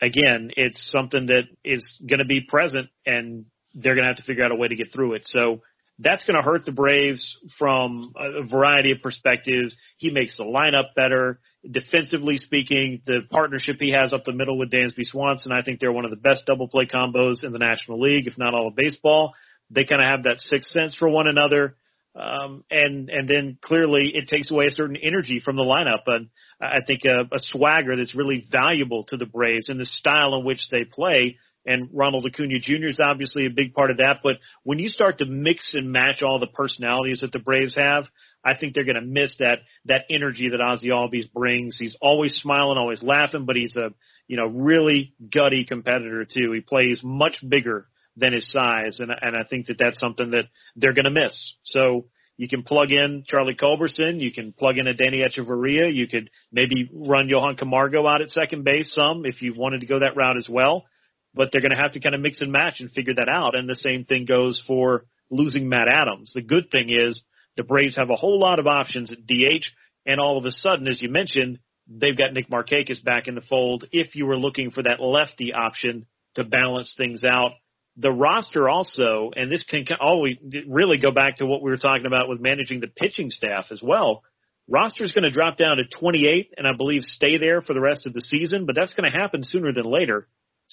Speaker 3: again, it's something that is going to be present and they're going to have to figure out a way to get through it. So that's going to hurt the Braves from a variety of perspectives. He makes the lineup better. Defensively speaking, the partnership he has up the middle with Dansby Swanson, I think they're one of the best double play combos in the National League, if not all of baseball. They kind of have that sixth sense for one another. Um, and, and then clearly it takes away a certain energy from the lineup. And I think a, a swagger that's really valuable to the Braves and the style in which they play and Ronald Acuna Jr. is obviously a big part of that. But when you start to mix and match all the personalities that the Braves have, I think they're going to miss that that energy that Ozzie Albies brings. He's always smiling, always laughing, but he's a you know really gutty competitor too. He plays much bigger than his size, and and I think that that's something that they're going to miss. So. You can plug in Charlie Culberson. You can plug in Adeiny Hechavarria. You could maybe run Johan Camargo out at second base some if you wanted to go that route as well but they're going to have to kind of mix and match and figure that out. And the same thing goes for losing Matt Adams. The good thing is the Braves have a whole lot of options at DH, and all of a sudden, as you mentioned, they've got Nick Markakis back in the fold. If you were looking for that lefty option to balance things out, the roster also, and this can always oh, really go back to what we were talking about with managing the pitching staff as well. Roster is going to drop down to 28, and I believe stay there for the rest of the season, but that's going to happen sooner than later.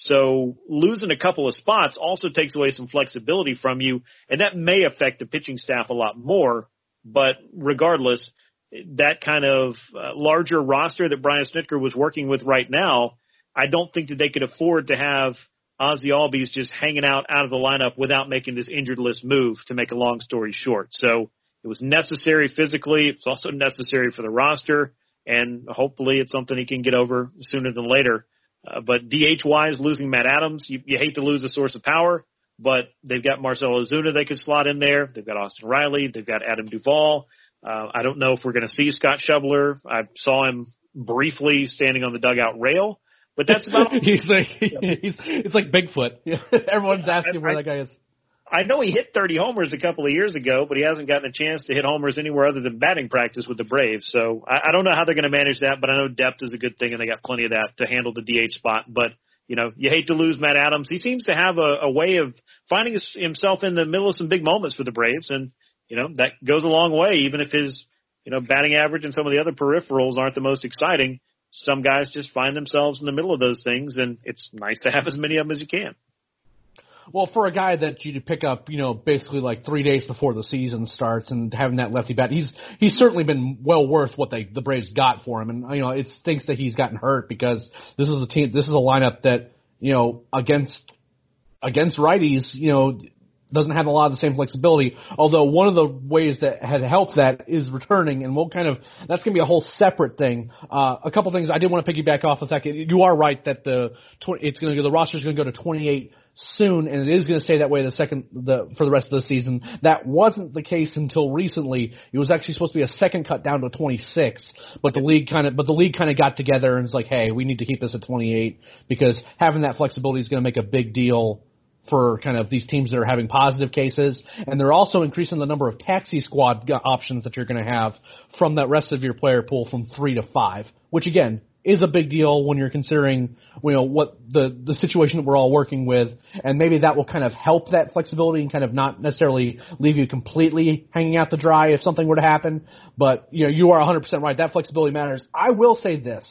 Speaker 3: So losing a couple of spots also takes away some flexibility from you, and that may affect the pitching staff a lot more. But regardless, that kind of uh, larger roster that Brian Snitker was working with right now, I don't think that they could afford to have Ozzie Albies just hanging out out of the lineup without making this injured list move. To make a long story short, so it was necessary physically. It's also necessary for the roster, and hopefully it's something he can get over sooner than later. Uh, but DH wise, losing Matt Adams, you, you hate to lose a source of power, but they've got Marcell Ozuna they could slot in there. They've got Austin Riley. They've got Adam Duvall. Uh, I don't know if we're going to see Scott Schebler. I saw him briefly standing on the dugout rail, but that's about.
Speaker 2: he's like he's it's like Bigfoot. Everyone's asking where that guy is.
Speaker 3: I know he hit 30 homers a couple of years ago, but he hasn't gotten a chance to hit homers anywhere other than batting practice with the Braves. So I, I don't know how they're going to manage that, but I know depth is a good thing, and they got plenty of that to handle the DH spot. But you know, you hate to lose Matt Adams. He seems to have a, a way of finding his, himself in the middle of some big moments for the Braves, and you know that goes a long way. Even if his you know batting average and some of the other peripherals aren't the most exciting, some guys just find themselves in the middle of those things, and it's nice to have as many of them as you can.
Speaker 2: Well, for a guy that you pick up, you know, basically like three days before the season starts and having that lefty bat, he's he's certainly been well worth what they the Braves got for him. And you know, it stinks that he's gotten hurt because this is a team, this is a lineup that you know against against righties, you know, doesn't have a lot of the same flexibility. Although one of the ways that had helped that is returning, and we'll kind of that's going to be a whole separate thing. Uh, a couple things I did want to piggyback off the fact that you are right that the tw- it's going to the roster is going to go to 28 soon, and it is going to stay that way the second the for the rest of the season. That wasn't the case until recently. It was actually supposed to be a second cut down to 26, but the league kind of but the league kind of got together and was like, hey, we need to keep this at 28 because having that flexibility is going to make a big deal for kind of these teams that are having positive cases, and they're also increasing the number of taxi squad options that you're going to have from that rest of your player pool from three to five, which again is a big deal when you're considering you know what the the situation that we're all working with, and maybe that will kind of help that flexibility and kind of not necessarily leave you completely hanging out to dry if something were to happen. But you know you are 100% right. That flexibility matters. I will say this,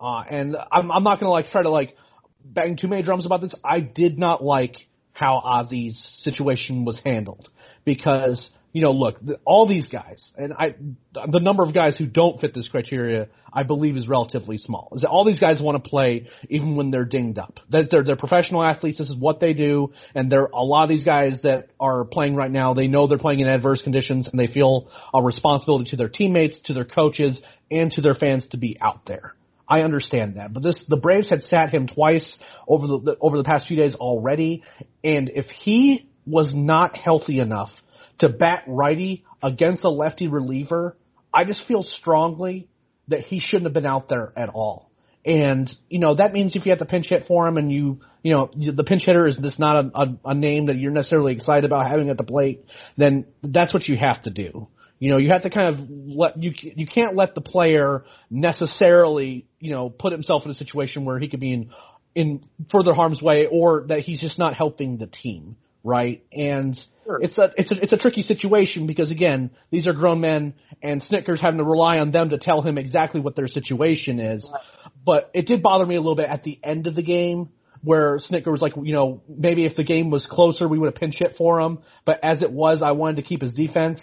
Speaker 2: uh, and I'm, I'm not going to like try to like bang too many drums about this. I did not like how Ozzie's situation was handled because you know, look, all these guys, and I, the number of guys who don't fit this criteria, I believe, is relatively small. Is that all these guys want to play even when they're dinged up? That they're they're professional athletes. This is what they do, and there a lot of these guys that are playing right now. They know they're playing in adverse conditions, and they feel a responsibility to their teammates, to their coaches, and to their fans to be out there. I understand that, but this the Braves had sat him twice over the over the past few days already, and if he was not healthy enough to bat righty against a lefty reliever, I just feel strongly that he shouldn't have been out there at all. And you know that means if you have to pinch hit for him, and you you know the pinch hitter is this not a, a, a name that you're necessarily excited about having at the plate, then that's what you have to do. You know, you have to kind of let you you can't let the player necessarily you know put himself in a situation where he could be in in further harm's way or that he's just not helping the team, right? And sure. it's a it's a it's a tricky situation because again, these are grown men and Snitker's having to rely on them to tell him exactly what their situation is. Right. But it did bother me a little bit at the end of the game where Snitker was like, you know, maybe if the game was closer, we would have pinch hit for him. But as it was, I wanted to keep his defense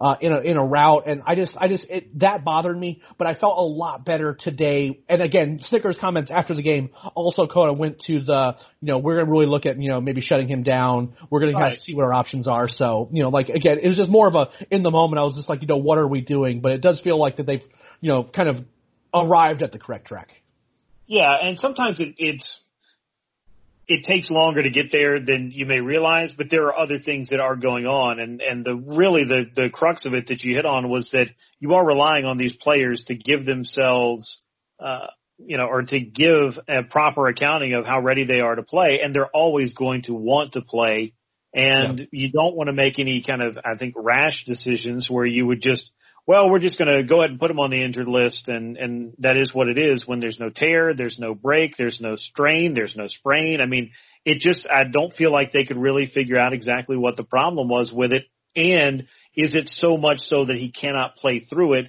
Speaker 2: uh, in a in a route, and I just I just it, that bothered me. But I felt a lot better today. And again, Snitker's comments after the game also kind of went to the you know we're gonna really look at you know maybe shutting him down. We're gonna kind of see what our options are. So you know like again, it was just more of a in the moment. I was just like you know what are we doing? But it does feel like that they've you know kind of arrived at the correct track.
Speaker 3: Yeah, and sometimes it, it's it takes longer to get there than you may realize, but there are other things that are going on. And, and the really the, the crux of it that you hit on was that you are relying on these players to give themselves, uh, you know, or to give a proper accounting of how ready they are to play. And they're always going to want to play. And yeah. you don't want to make any kind of, I think, rash decisions where you would just well, we're just going to go ahead and put him on the injured list, and and that is what it is. When there's no tear, there's no break, there's no strain, there's no sprain. I mean, it just I don't feel like they could really figure out exactly what the problem was with it, and is it so much so that he cannot play through it?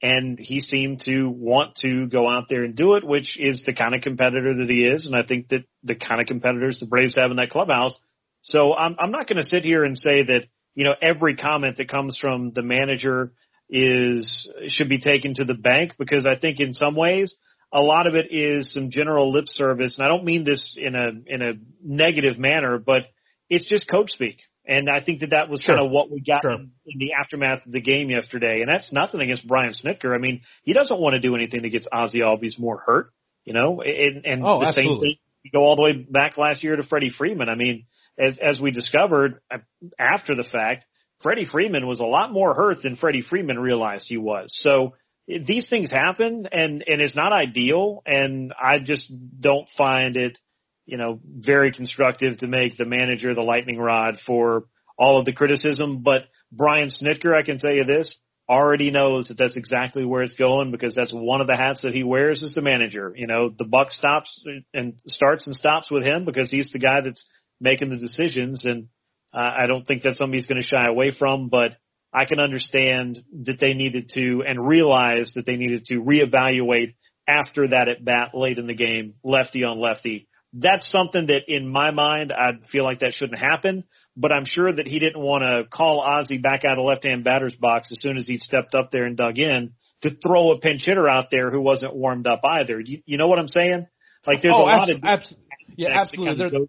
Speaker 3: And he seemed to want to go out there and do it, which is the kind of competitor that he is, and I think that the kind of competitors the Braves have in that clubhouse. So I'm I'm not going to sit here and say that you know every comment that comes from the manager is should be taken to the bank because I think in some ways a lot of it is some general lip service, and I don't mean this in a in a negative manner, but it's just coach speak. And I think that that was sure. kind of what we got sure. in, in the aftermath of the game yesterday. And that's nothing against Brian Snitker. I mean, he doesn't want to do anything that gets Ozzie Albies more hurt, you know. And, and
Speaker 2: oh,
Speaker 3: the
Speaker 2: absolutely.
Speaker 3: same thing. You go all the way back last year to Freddie Freeman. I mean, as as we discovered uh, after the fact, Freddie Freeman was a lot more hurt than Freddie Freeman realized he was. So these things happen and, and it's not ideal. And I just don't find it, you know, very constructive to make the manager the lightning rod for all of the criticism. But Brian Snitker, I can tell you this, already knows that that's exactly where it's going because that's one of the hats that he wears as the manager. You know, the buck stops and starts and stops with him because he's the guy that's making the decisions. And uh, I don't think that's something he's going to shy away from, but I can understand that they needed to and realize that they needed to reevaluate after that at bat late in the game, lefty on lefty, that's something that in my mind, I feel like that shouldn't happen. But I'm sure that he didn't want to call Ozzie back out of the left-hand batter's box as soon as he stepped up there and dug in to throw a pinch hitter out there who wasn't warmed up either. You, you know what I'm saying? Like there's
Speaker 2: oh,
Speaker 3: a lot
Speaker 2: abso-
Speaker 3: of
Speaker 2: abs- yeah, absolutely.
Speaker 3: kind of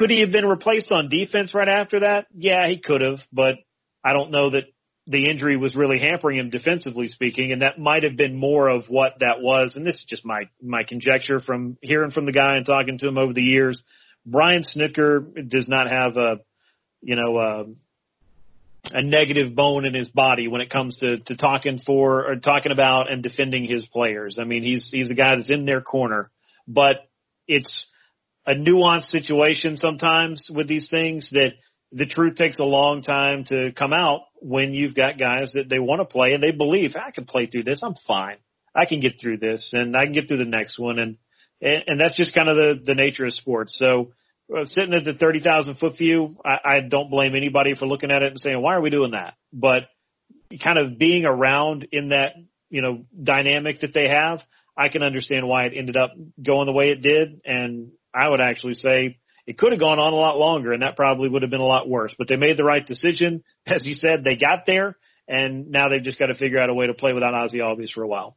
Speaker 3: could he have been replaced on defense right after that? Yeah, he could have, but I don't know that the injury was really hampering him defensively speaking, and that might have been more of what that was. And this is just my my conjecture from hearing from the guy and talking to him over the years. Brian Snitker does not have a you know a, a negative bone in his body when it comes to to talking for or talking about and defending his players. I mean, he's he's a guy that's in their corner, but it's a nuanced situation sometimes with these things that the truth takes a long time to come out when you've got guys that they want to play and they believe I can play through this. I'm fine. I can get through this and I can get through the next one. And, and, and that's just kind of the, the nature of sports. So uh, sitting at the 30,000 foot view, I, I don't blame anybody for looking at it and saying, why are we doing that? But kind of being around in that, you know, dynamic that they have, I can understand why it ended up going the way it did. And I would actually say it could have gone on a lot longer and that probably would have been a lot worse, but they made the right decision. As you said, they got there and now they've just got to figure out a way to play without Ozzie Albies for a while.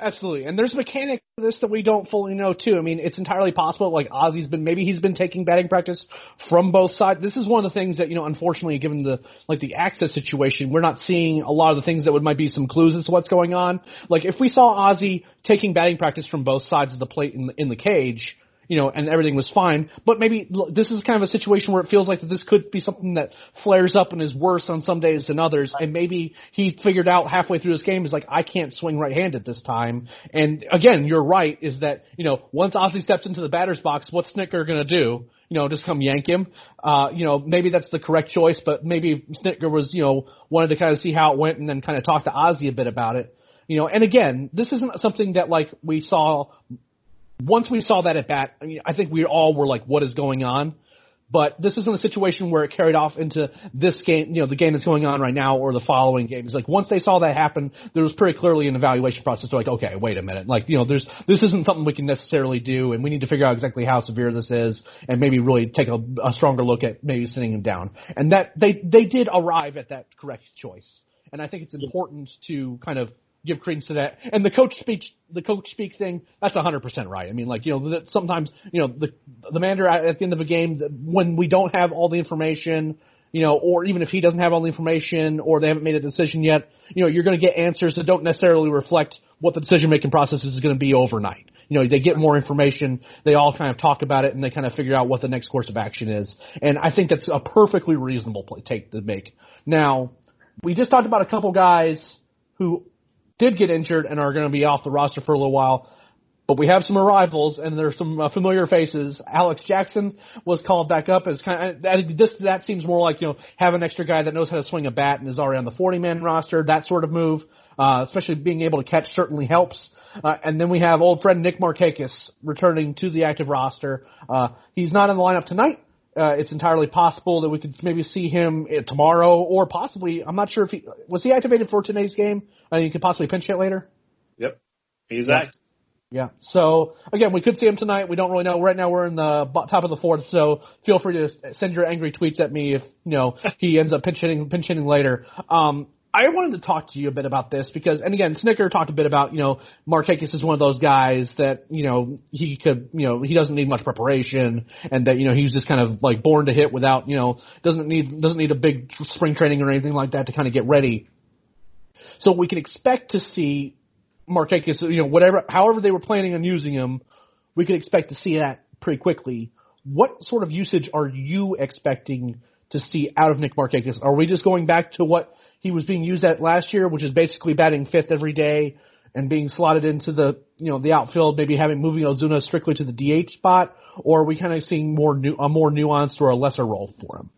Speaker 2: Absolutely, and there's a mechanic to this that we don't fully know too. I mean, it's entirely possible. Like Ozzie's been, maybe he's been taking batting practice from both sides. This is one of the things that you know, unfortunately, given the like the access situation, we're not seeing a lot of the things that would might be some clues as to what's going on. Like if we saw Ozzie taking batting practice from both sides of the plate in the, in the cage, you know, and everything was fine. But maybe this is kind of a situation where it feels like that this could be something that flares up and is worse on some days than others. And maybe he figured out halfway through this game is like, I can't swing right-handed this time. And again, you're right, is that, you know, once Ozzie steps into the batter's box, what's Snitker going to do? You know, just come yank him. Uh, you know, maybe that's the correct choice, but maybe Snitker was, you know, wanted to kind of see how it went and then kind of talk to Ozzie a bit about it. You know, and again, this isn't something that like we saw once we saw that at bat, I mean, I think we all were like, what is going on? But this isn't a situation where it carried off into this game, you know, the game that's going on right now or the following game. It's like once they saw that happen, there was pretty clearly an evaluation process. They're like, okay, wait a minute. Like, you know, there's, this isn't something we can necessarily do and we need to figure out exactly how severe this is and maybe really take a, a stronger look at maybe sitting him down. And that, they, they did arrive at that correct choice. And I think it's important to kind of give credence to that. And the coach speech, the coach speak thing, that's hundred percent right. I mean, like you know, that sometimes you know the the manager at, at the end of a game when we don't have all the information, you know, or even if he doesn't have all the information or they haven't made a decision yet, you know, you're going to get answers that don't necessarily reflect what the decision making process is going to be overnight. You know, they get more information, they all kind of talk about it, and they kind of figure out what the next course of action is. And I think that's a perfectly reasonable play, take to make. Now, we just talked about a couple guys who did get injured and are going to be off the roster for a little while. But we have some arrivals, and there's some uh, familiar faces. Alex Jackson was called back up as kind of that. This that seems more like you know have an extra guy that knows how to swing a bat and is already on the 40 man roster. That sort of move, uh, especially being able to catch certainly helps. Uh, and then we have old friend Nick Markakis returning to the active roster. Uh, he's not in the lineup tonight. Uh, it's entirely possible that we could maybe see him uh, tomorrow, or possibly I'm not sure if he was he activated for today's game. Uh, you could possibly pinch hit later.
Speaker 3: Yep. He's
Speaker 2: Yeah.
Speaker 3: active.
Speaker 2: Yeah. So again, we could see him tonight. We don't really know. Right now, we're in the top of the fourth. So feel free to send your angry tweets at me if you know he ends up pinch hitting pinch hitting later. Um, I wanted to talk to you a bit about this because, and again, Snitker talked a bit about you know Markakis is one of those guys that you know he could you know he doesn't need much preparation and that you know he's just kind of like born to hit without you know doesn't need doesn't need a big spring training or anything like that to kind of get ready. So we can expect to see Markakis, you know, whatever, however they were planning on using him, we could expect to see that pretty quickly. What sort of usage are you expecting to see out of Nick Markakis? Are we just going back to what he was being used at last year, which is basically batting fifth every day and being slotted into the, you know, the outfield, maybe having moving Ozuna strictly to the DH spot, or are we kind of seeing more nu- a more nuanced or a lesser role for him?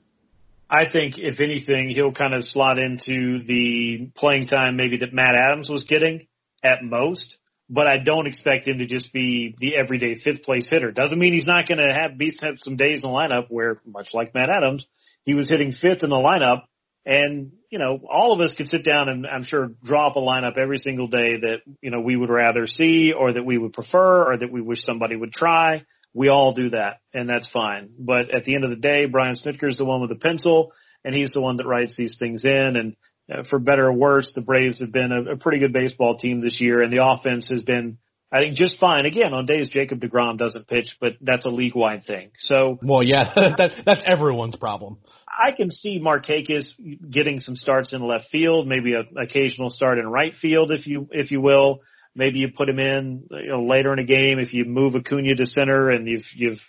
Speaker 3: I think if anything, he'll kind of slot into the playing time maybe that Matt Adams was getting at most. But I don't expect him to just be the everyday fifth place hitter. Doesn't mean he's not going to have have some days in the lineup where, much like Matt Adams, he was hitting fifth in the lineup. And you know, all of us could sit down and I'm sure draw up a lineup every single day that you know we would rather see, or that we would prefer, or that we wish somebody would try. We all do that, and that's fine. But at the end of the day, Brian Snitker is the one with the pencil, and he's the one that writes these things in. And uh, for better or worse, the Braves have been a, a pretty good baseball team this year, and the offense has been, I think, just fine. Again, on days Jacob deGrom doesn't pitch, but that's a league wide thing. So,
Speaker 2: well, yeah, that's that's everyone's problem.
Speaker 3: I can see Markakis getting some starts in left field, maybe an occasional start in right field, if you if you will. Maybe you put him in you know, later in a game if you move Acuna to center and you've you've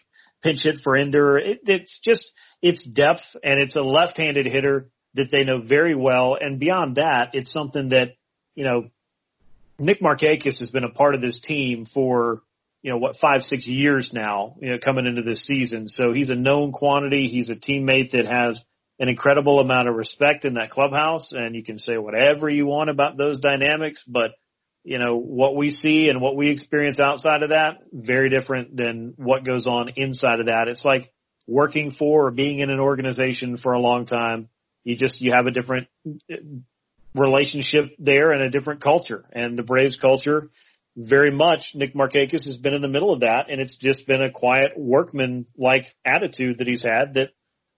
Speaker 3: pinch hit for Ender. It, it's just it's depth and it's a left-handed hitter that they know very well. And beyond that, it's something that you know Nick Markakis has been a part of this team for you know what five six years now. You know coming into this season, so he's a known quantity. He's a teammate that has an incredible amount of respect in that clubhouse, and you can say whatever you want about those dynamics, but you know, what we see and what we experience outside of that, very different than what goes on inside of that. It's like working for or being in an organization for a long time. You just, you have a different relationship there and a different culture. And the Braves culture, very much, Nick Markakis has been in the middle of that. And it's just been a quiet workman like attitude that he's had that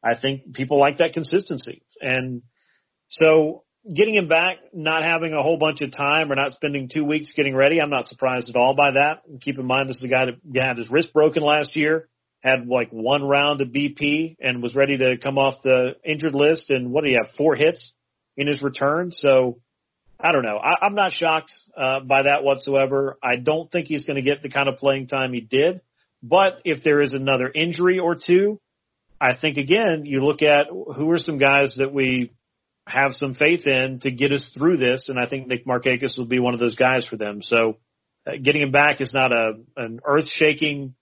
Speaker 3: I think people like that consistency. And so getting him back, not having a whole bunch of time or not spending two weeks getting ready, I'm not surprised at all by that. Keep in mind, this is a guy that had his wrist broken last year, had like one round of BP, and was ready to come off the injured list. And what do you have? Four hits in his return. So I don't know. I, I'm not shocked uh, by that whatsoever. I don't think he's going to get the kind of playing time he did. But if there is another injury or two, I think again, you look at who are some guys that we have some faith in to get us through this. And I think Nick Markakis will be one of those guys for them. So uh, getting him back is not a an earth shaking,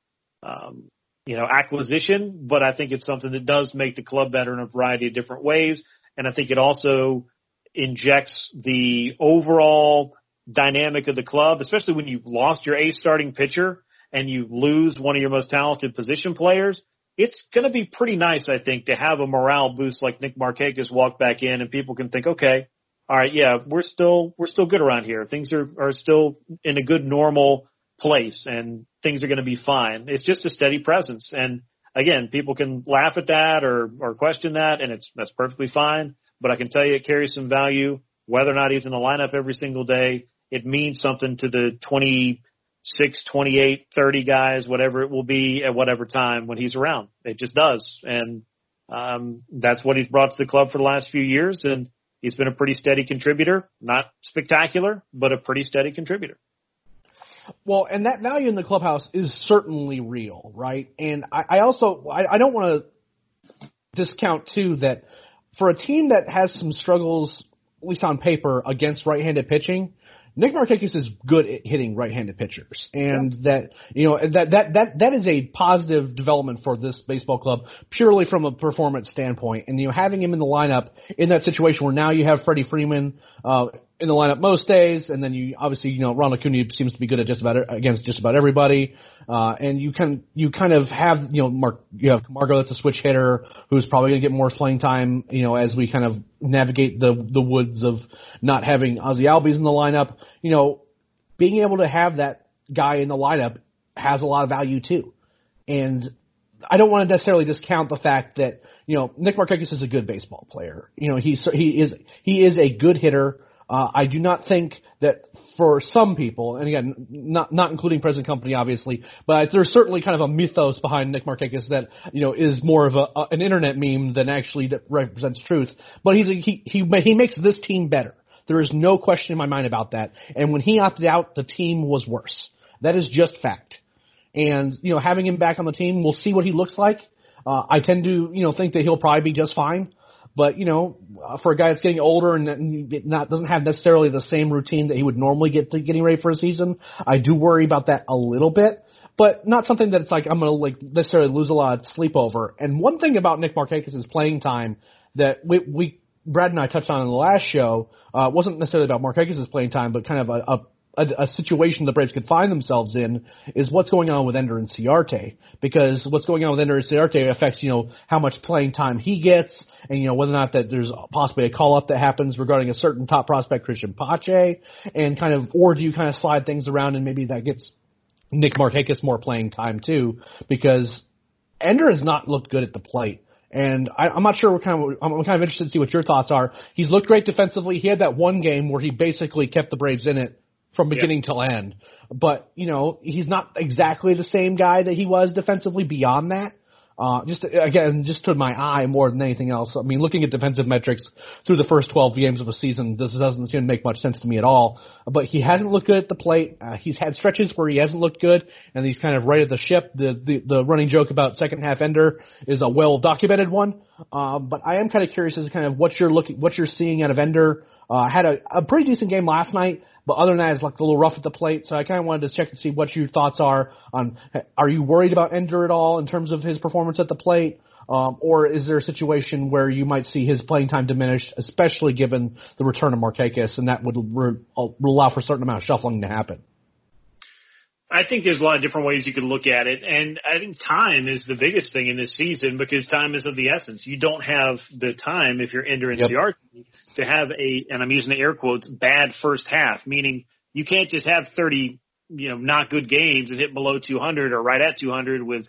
Speaker 3: um, you know, acquisition, but I think it's something that does make the club better in a variety of different ways. And I think it also injects the overall dynamic of the club, especially when you've lost your ace starting pitcher and you lose one of your most talented position players it's going to be pretty nice, I think, to have a morale boost like Nick Markakis walk back in and people can think, okay, all right, yeah, we're still we're still good around here. Things are are still in a good normal place and things are going to be fine. It's just a steady presence. And again, people can laugh at that or or question that and it's that's perfectly fine, but I can tell you it carries some value whether or not he's in the lineup every single day. It means something to the 26, 28, 30 guys, whatever it will be at whatever time when he's around. It just does. And, um, that's what he's brought to the club for the last few years. And he's been a pretty steady contributor, not spectacular, but a pretty steady contributor.
Speaker 2: Well, and that value in the clubhouse is certainly real, right? And I, I also, I, I don't want to discount too that for a team that has some struggles, at least on paper, against right-handed pitching, Nick Markakis is good at hitting right-handed pitchers, and that you know that that that that is a positive development for this baseball club purely from a performance standpoint. And you know, having him in the lineup in that situation where now you have Freddie Freeman uh, in the lineup most days, and then you obviously you know Ronald Acuna seems to be good at just about against just about everybody, uh, and you can you kind of have you know Mark you have Camargo that's a switch hitter who's probably going to get more playing time you know as we kind of navigate the the woods of not having Ozzie Albies in the lineup, you know being able to have that guy in the lineup has a lot of value too, and I don't want to necessarily discount the fact that you know Nick Markakis is a good baseball player. You know he's he is he is a good hitter. Uh, I do not think that for some people, and again, not not including present company, obviously, but there's certainly kind of a mythos behind Nick Markakis that you know is more of a, a an internet meme than actually that represents truth. But he's a, he he he makes this team better. There is no question in my mind about that. And when he opted out, the team was worse. That is just fact. And you know, having him back on the team, we'll see what he looks like. Uh, I tend to you know think that he'll probably be just fine. But you know, for a guy that's getting older and not doesn't have necessarily the same routine that he would normally get to getting ready for a season, I do worry about that a little bit. But not something that it's like I'm to like necessarily lose a lot of sleep over. And one thing about Nick Markakis' playing time that we, we Brad and I touched on in the last show uh, wasn't necessarily about Markakis' playing time, but kind of a, a a, a situation the Braves could find themselves in is what's going on with Ender Inciarte because what's going on with Ender Inciarte affects you know how much playing time he gets and you know whether or not that there's possibly a call up that happens regarding a certain top prospect Christian Pache and kind of or do you kind of slide things around and maybe that gets Nick Markakis more playing time too, because Ender has not looked good at the plate. And I, I'm not sure what kind of I'm kind of interested to see what your thoughts are. He's looked great defensively. He had that one game where he basically kept the Braves in it from beginning yeah. till end. But you know, he's not exactly the same guy that he was defensively beyond that. Uh, just again, just to my eye more than anything else. I mean, looking at defensive metrics through the first 12 games of a season, this doesn't seem to make much sense to me at all. But he hasn't looked good at the plate. Uh, he's had stretches where he hasn't looked good, and he's kind of right at the ship. The the, the running joke about second half ender is a well documented one. Uh, but I am kind of curious as to kind of what you're looking, what you're seeing out of Ender. Uh, had a, a pretty decent game last night. But other than that, it's like a little rough at the plate. So I kind of wanted to check and see what your thoughts are on. Are you worried about Ender at all in terms of his performance at the plate? Um, or is there a situation where you might see his playing time diminished, especially given the return of Markakis, and that would re- allow for a certain amount of shuffling to happen?
Speaker 3: I think there's a lot of different ways you could look at it, and I think time is the biggest thing in this season because time is of the essence. You don't have the time if you're Ender yep. CRT to have a, and I'm using the air quotes, bad first half, meaning you can't just have 30, you know, not good games and hit below 200 or right at 200 with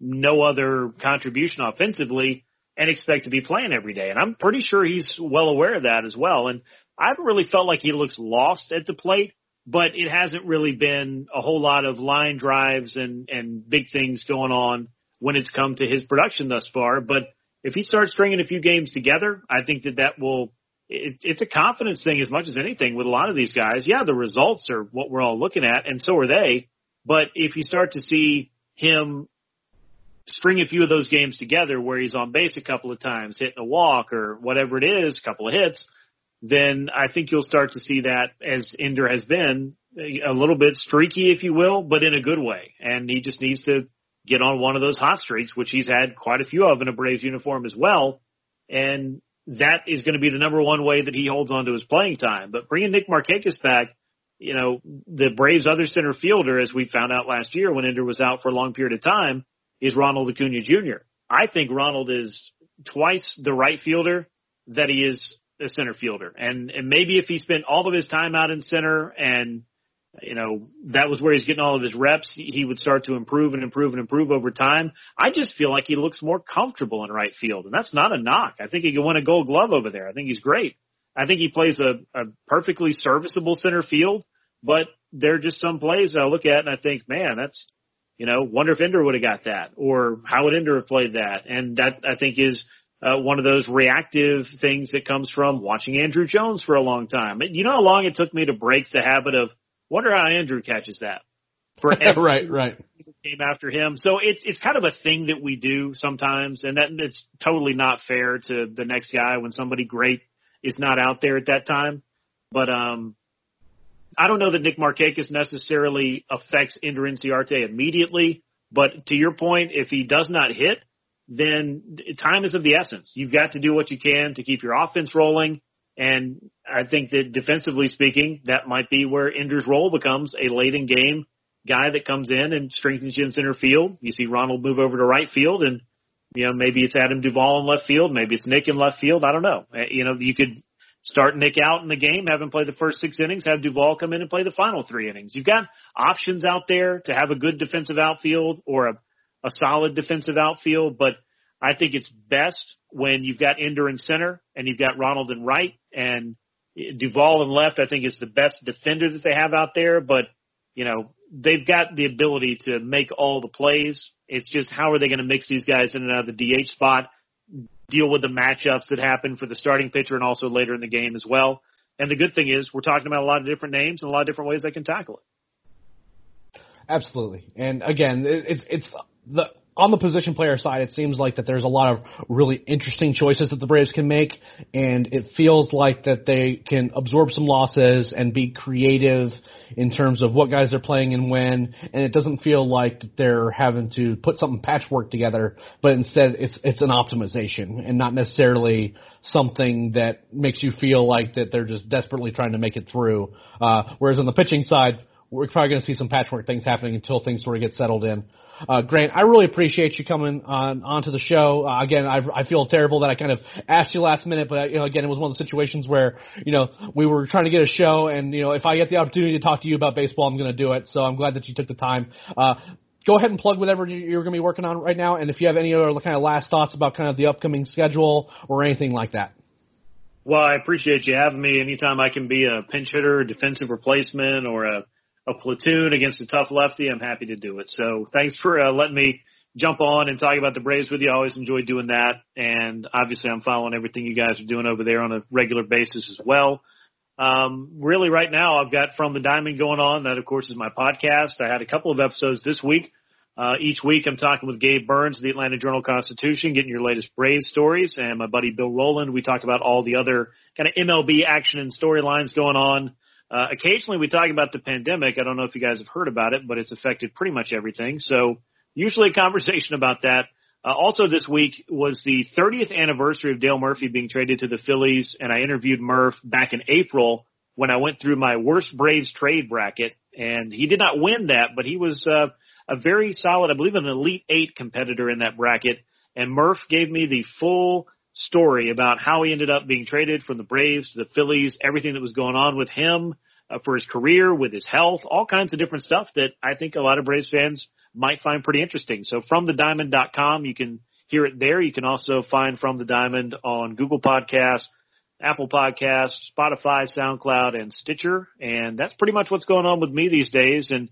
Speaker 3: no other contribution offensively and expect to be playing every day. And I'm pretty sure he's well aware of that as well. And I haven't really felt like he looks lost at the plate but it hasn't really been a whole lot of line drives and, and big things going on when it's come to his production thus far. But if he starts stringing a few games together, I think that that will, it, it's a confidence thing as much as anything with a lot of these guys. Yeah, the results are what we're all looking at and so are they. But if you start to see him string a few of those games together where he's on base a couple of times, hitting a walk or whatever it is, a couple of hits, then I think you'll start to see that as Ender has been a little bit streaky, if you will, but in a good way. And he just needs to get on one of those hot streaks, which he's had quite a few of in a Braves uniform as well. And that is going to be the number one way that he holds on to his playing time. But bringing Nick Markakis back, you know, the Braves' other center fielder, as we found out last year when Ender was out for a long period of time, is Ronald Acuna Jr. I think Ronald is twice the right fielder that he is a center fielder. And and maybe if he spent all of his time out in center and you know that was where he's getting all of his reps, he would start to improve and improve and improve over time. I just feel like he looks more comfortable in right field, and that's not a knock. I think he can win a Gold Glove over there. I think he's great. I think he plays a, a perfectly serviceable center field, but there are just some plays that I look at and I think, man, that's you know, wonder if Ender would have got that, or how would Ender have played that, and that I think is uh, one of those reactive things that comes from watching Andruw Jones for a long time. You know how long it took me to break the habit of wonder how Andruw catches that.
Speaker 2: For right, right.
Speaker 3: Came after him, so it's it's kind of a thing that we do sometimes, and that it's totally not fair to the next guy when somebody great is not out there at that time. But um, I don't know that Nick Markakis necessarily affects Ender Inciarte immediately. But to your point, if he does not hit, then time is of the essence. You've got to do what you can to keep your offense rolling. And I think that defensively speaking, that might be where Ender's role becomes a late in game guy that comes in and strengthens you in center field. You see Ronald move over to right field and, you know, maybe it's Adam Duvall in left field. Maybe it's Nick in left field. I don't know. Uh, you know, you could start Nick out in the game, have him play the first six innings, have Duvall come in and play the final three innings. You've got options out there to have a good defensive outfield or a a solid defensive outfield, but I think it's best when you've got Ender in center and you've got Ronald in right and Duvall in left. I think is the best defender that they have out there, but you know they've got the ability to make all the plays. It's just how are they going to mix these guys in and out of the DH spot, deal with the matchups that happen for the starting pitcher and also later in the game as well. And the good thing is we're talking about a lot of different names and a lot of different ways they can tackle it.
Speaker 2: Absolutely. And again, it's it's the on the position player side, it seems like that there's a lot of really interesting choices that the Braves can make, and it feels like that they can absorb some losses and be creative in terms of what guys they're playing and when. And it doesn't feel like they're having to put something patchwork together, but instead it's it's an optimization and not necessarily something that makes you feel like that they're just desperately trying to make it through. Uh, whereas on the pitching side, we're probably going to see some patchwork things happening until things sort of get settled in. Uh, Grant, I really appreciate you coming on onto the show. Uh, again, I, I feel terrible that I kind of asked you last minute, but you know, again, it was one of the situations where you know we were trying to get a show, and you know, if I get the opportunity to talk to you about baseball, I'm going to do it. So I'm glad that you took the time. Uh, go ahead and plug whatever you're going to be working on right now, and if you have any other kind of last thoughts about kind of the upcoming schedule or anything like that.
Speaker 3: Well, I appreciate you having me. Anytime I can be a pinch hitter, defensive replacement, or a, a platoon against a tough lefty, I'm happy to do it. So thanks for uh, letting me jump on and talk about the Braves with you. I always enjoy doing that. And obviously, I'm following everything you guys are doing over there on a regular basis as well. Um, really, right now, I've got From the Diamond going on. That, of course, is my podcast. I had a couple of episodes this week uh, each week, I'm talking with Gabe Burns, the Atlanta Journal Constitution, getting your latest Braves stories, and my buddy Bill Rowland. We talk about all the other kind of MLB action and storylines going on. Uh, occasionally, we talk about the pandemic. I don't know if you guys have heard about it, but it's affected pretty much everything. So, usually a conversation about that. Uh, also, this week was the 30th anniversary of Dale Murphy being traded to the Phillies, and I interviewed Murph back in April when I went through my worst Braves trade bracket, and he did not win that, but he was. Uh, a very solid, I believe, an elite eight competitor in that bracket. And Murph gave me the full story about how he ended up being traded from the Braves to the Phillies, everything that was going on with him uh, for his career, with his health, all kinds of different stuff that I think a lot of Braves fans might find pretty interesting. So from thediamond.com, you can hear it there. You can also find From the Diamond on Google Podcasts, Apple Podcasts, Spotify, SoundCloud, and Stitcher. And that's pretty much what's going on with me these days. And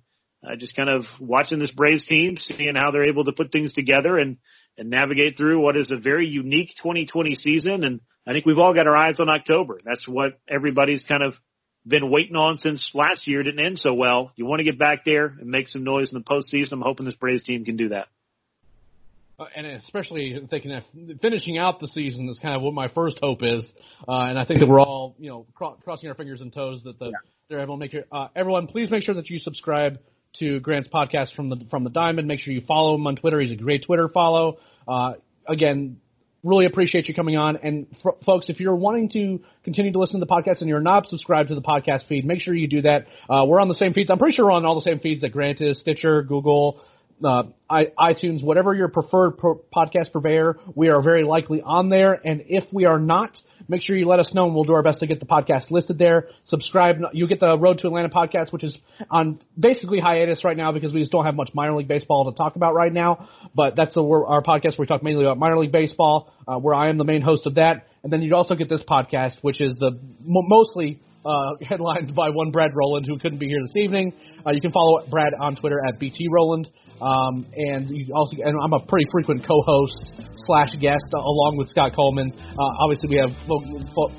Speaker 3: uh, just kind of watching this Braves team, seeing how they're able to put things together and and navigate through what is a very unique 2020 season. And I think we've all got our eyes on October. That's what everybody's kind of been waiting on since last year didn't end so well. You want to get back there and make some noise in the postseason. I'm hoping this Braves team can do that.
Speaker 2: Uh, and especially thinking that finishing out the season is kind of what my first hope is. Uh, and I think that we're all, you know, cro- crossing our fingers and toes that the, yeah. they're able to make it. Uh, everyone, please make sure that you subscribe to Grant's podcast from the from the Diamond. Make sure you follow him on Twitter. He's a great Twitter follow. Uh, again, really appreciate you coming on. And f- folks, if you're wanting to continue to listen to the podcast and you're not subscribed to the podcast feed, make sure you do that. Uh, we're on the same feeds. I'm pretty sure we're on all the same feeds that Grant is: Stitcher, Google, uh, I, iTunes, whatever your preferred pro- podcast purveyor. We are very likely on there. And if we are not, make sure you let us know and we'll do our best to get the podcast listed there. Subscribe. You get the Road to Atlanta podcast, which is on basically hiatus right now because we just don't have much minor league baseball to talk about right now. But that's a, our podcast where we talk mainly about minor league baseball, uh, where I am the main host of that. And then you'd also get this podcast, which is the mostly uh, headlined by one Brad Rowland, who couldn't be here this evening. Uh, you can follow Brad on Twitter at BT Rowland. Um, and you also, and I'm a pretty frequent co-host slash guest uh, along with Scott Coleman. Uh, obviously, we have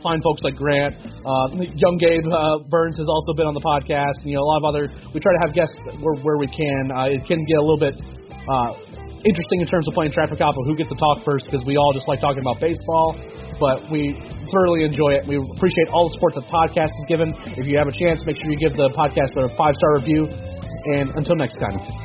Speaker 2: fine folks like Grant. Uh, young Gabe uh, Burns has also been on the podcast. And, you know, a lot of other. We try to have guests where, where we can. It can get a little bit uh, interesting in terms of playing traffic of who gets to talk first because we all just like talking about baseball. But we thoroughly enjoy it. We appreciate all the support the podcast is given. If you have a chance, make sure you give the podcast a five star review. And until next time.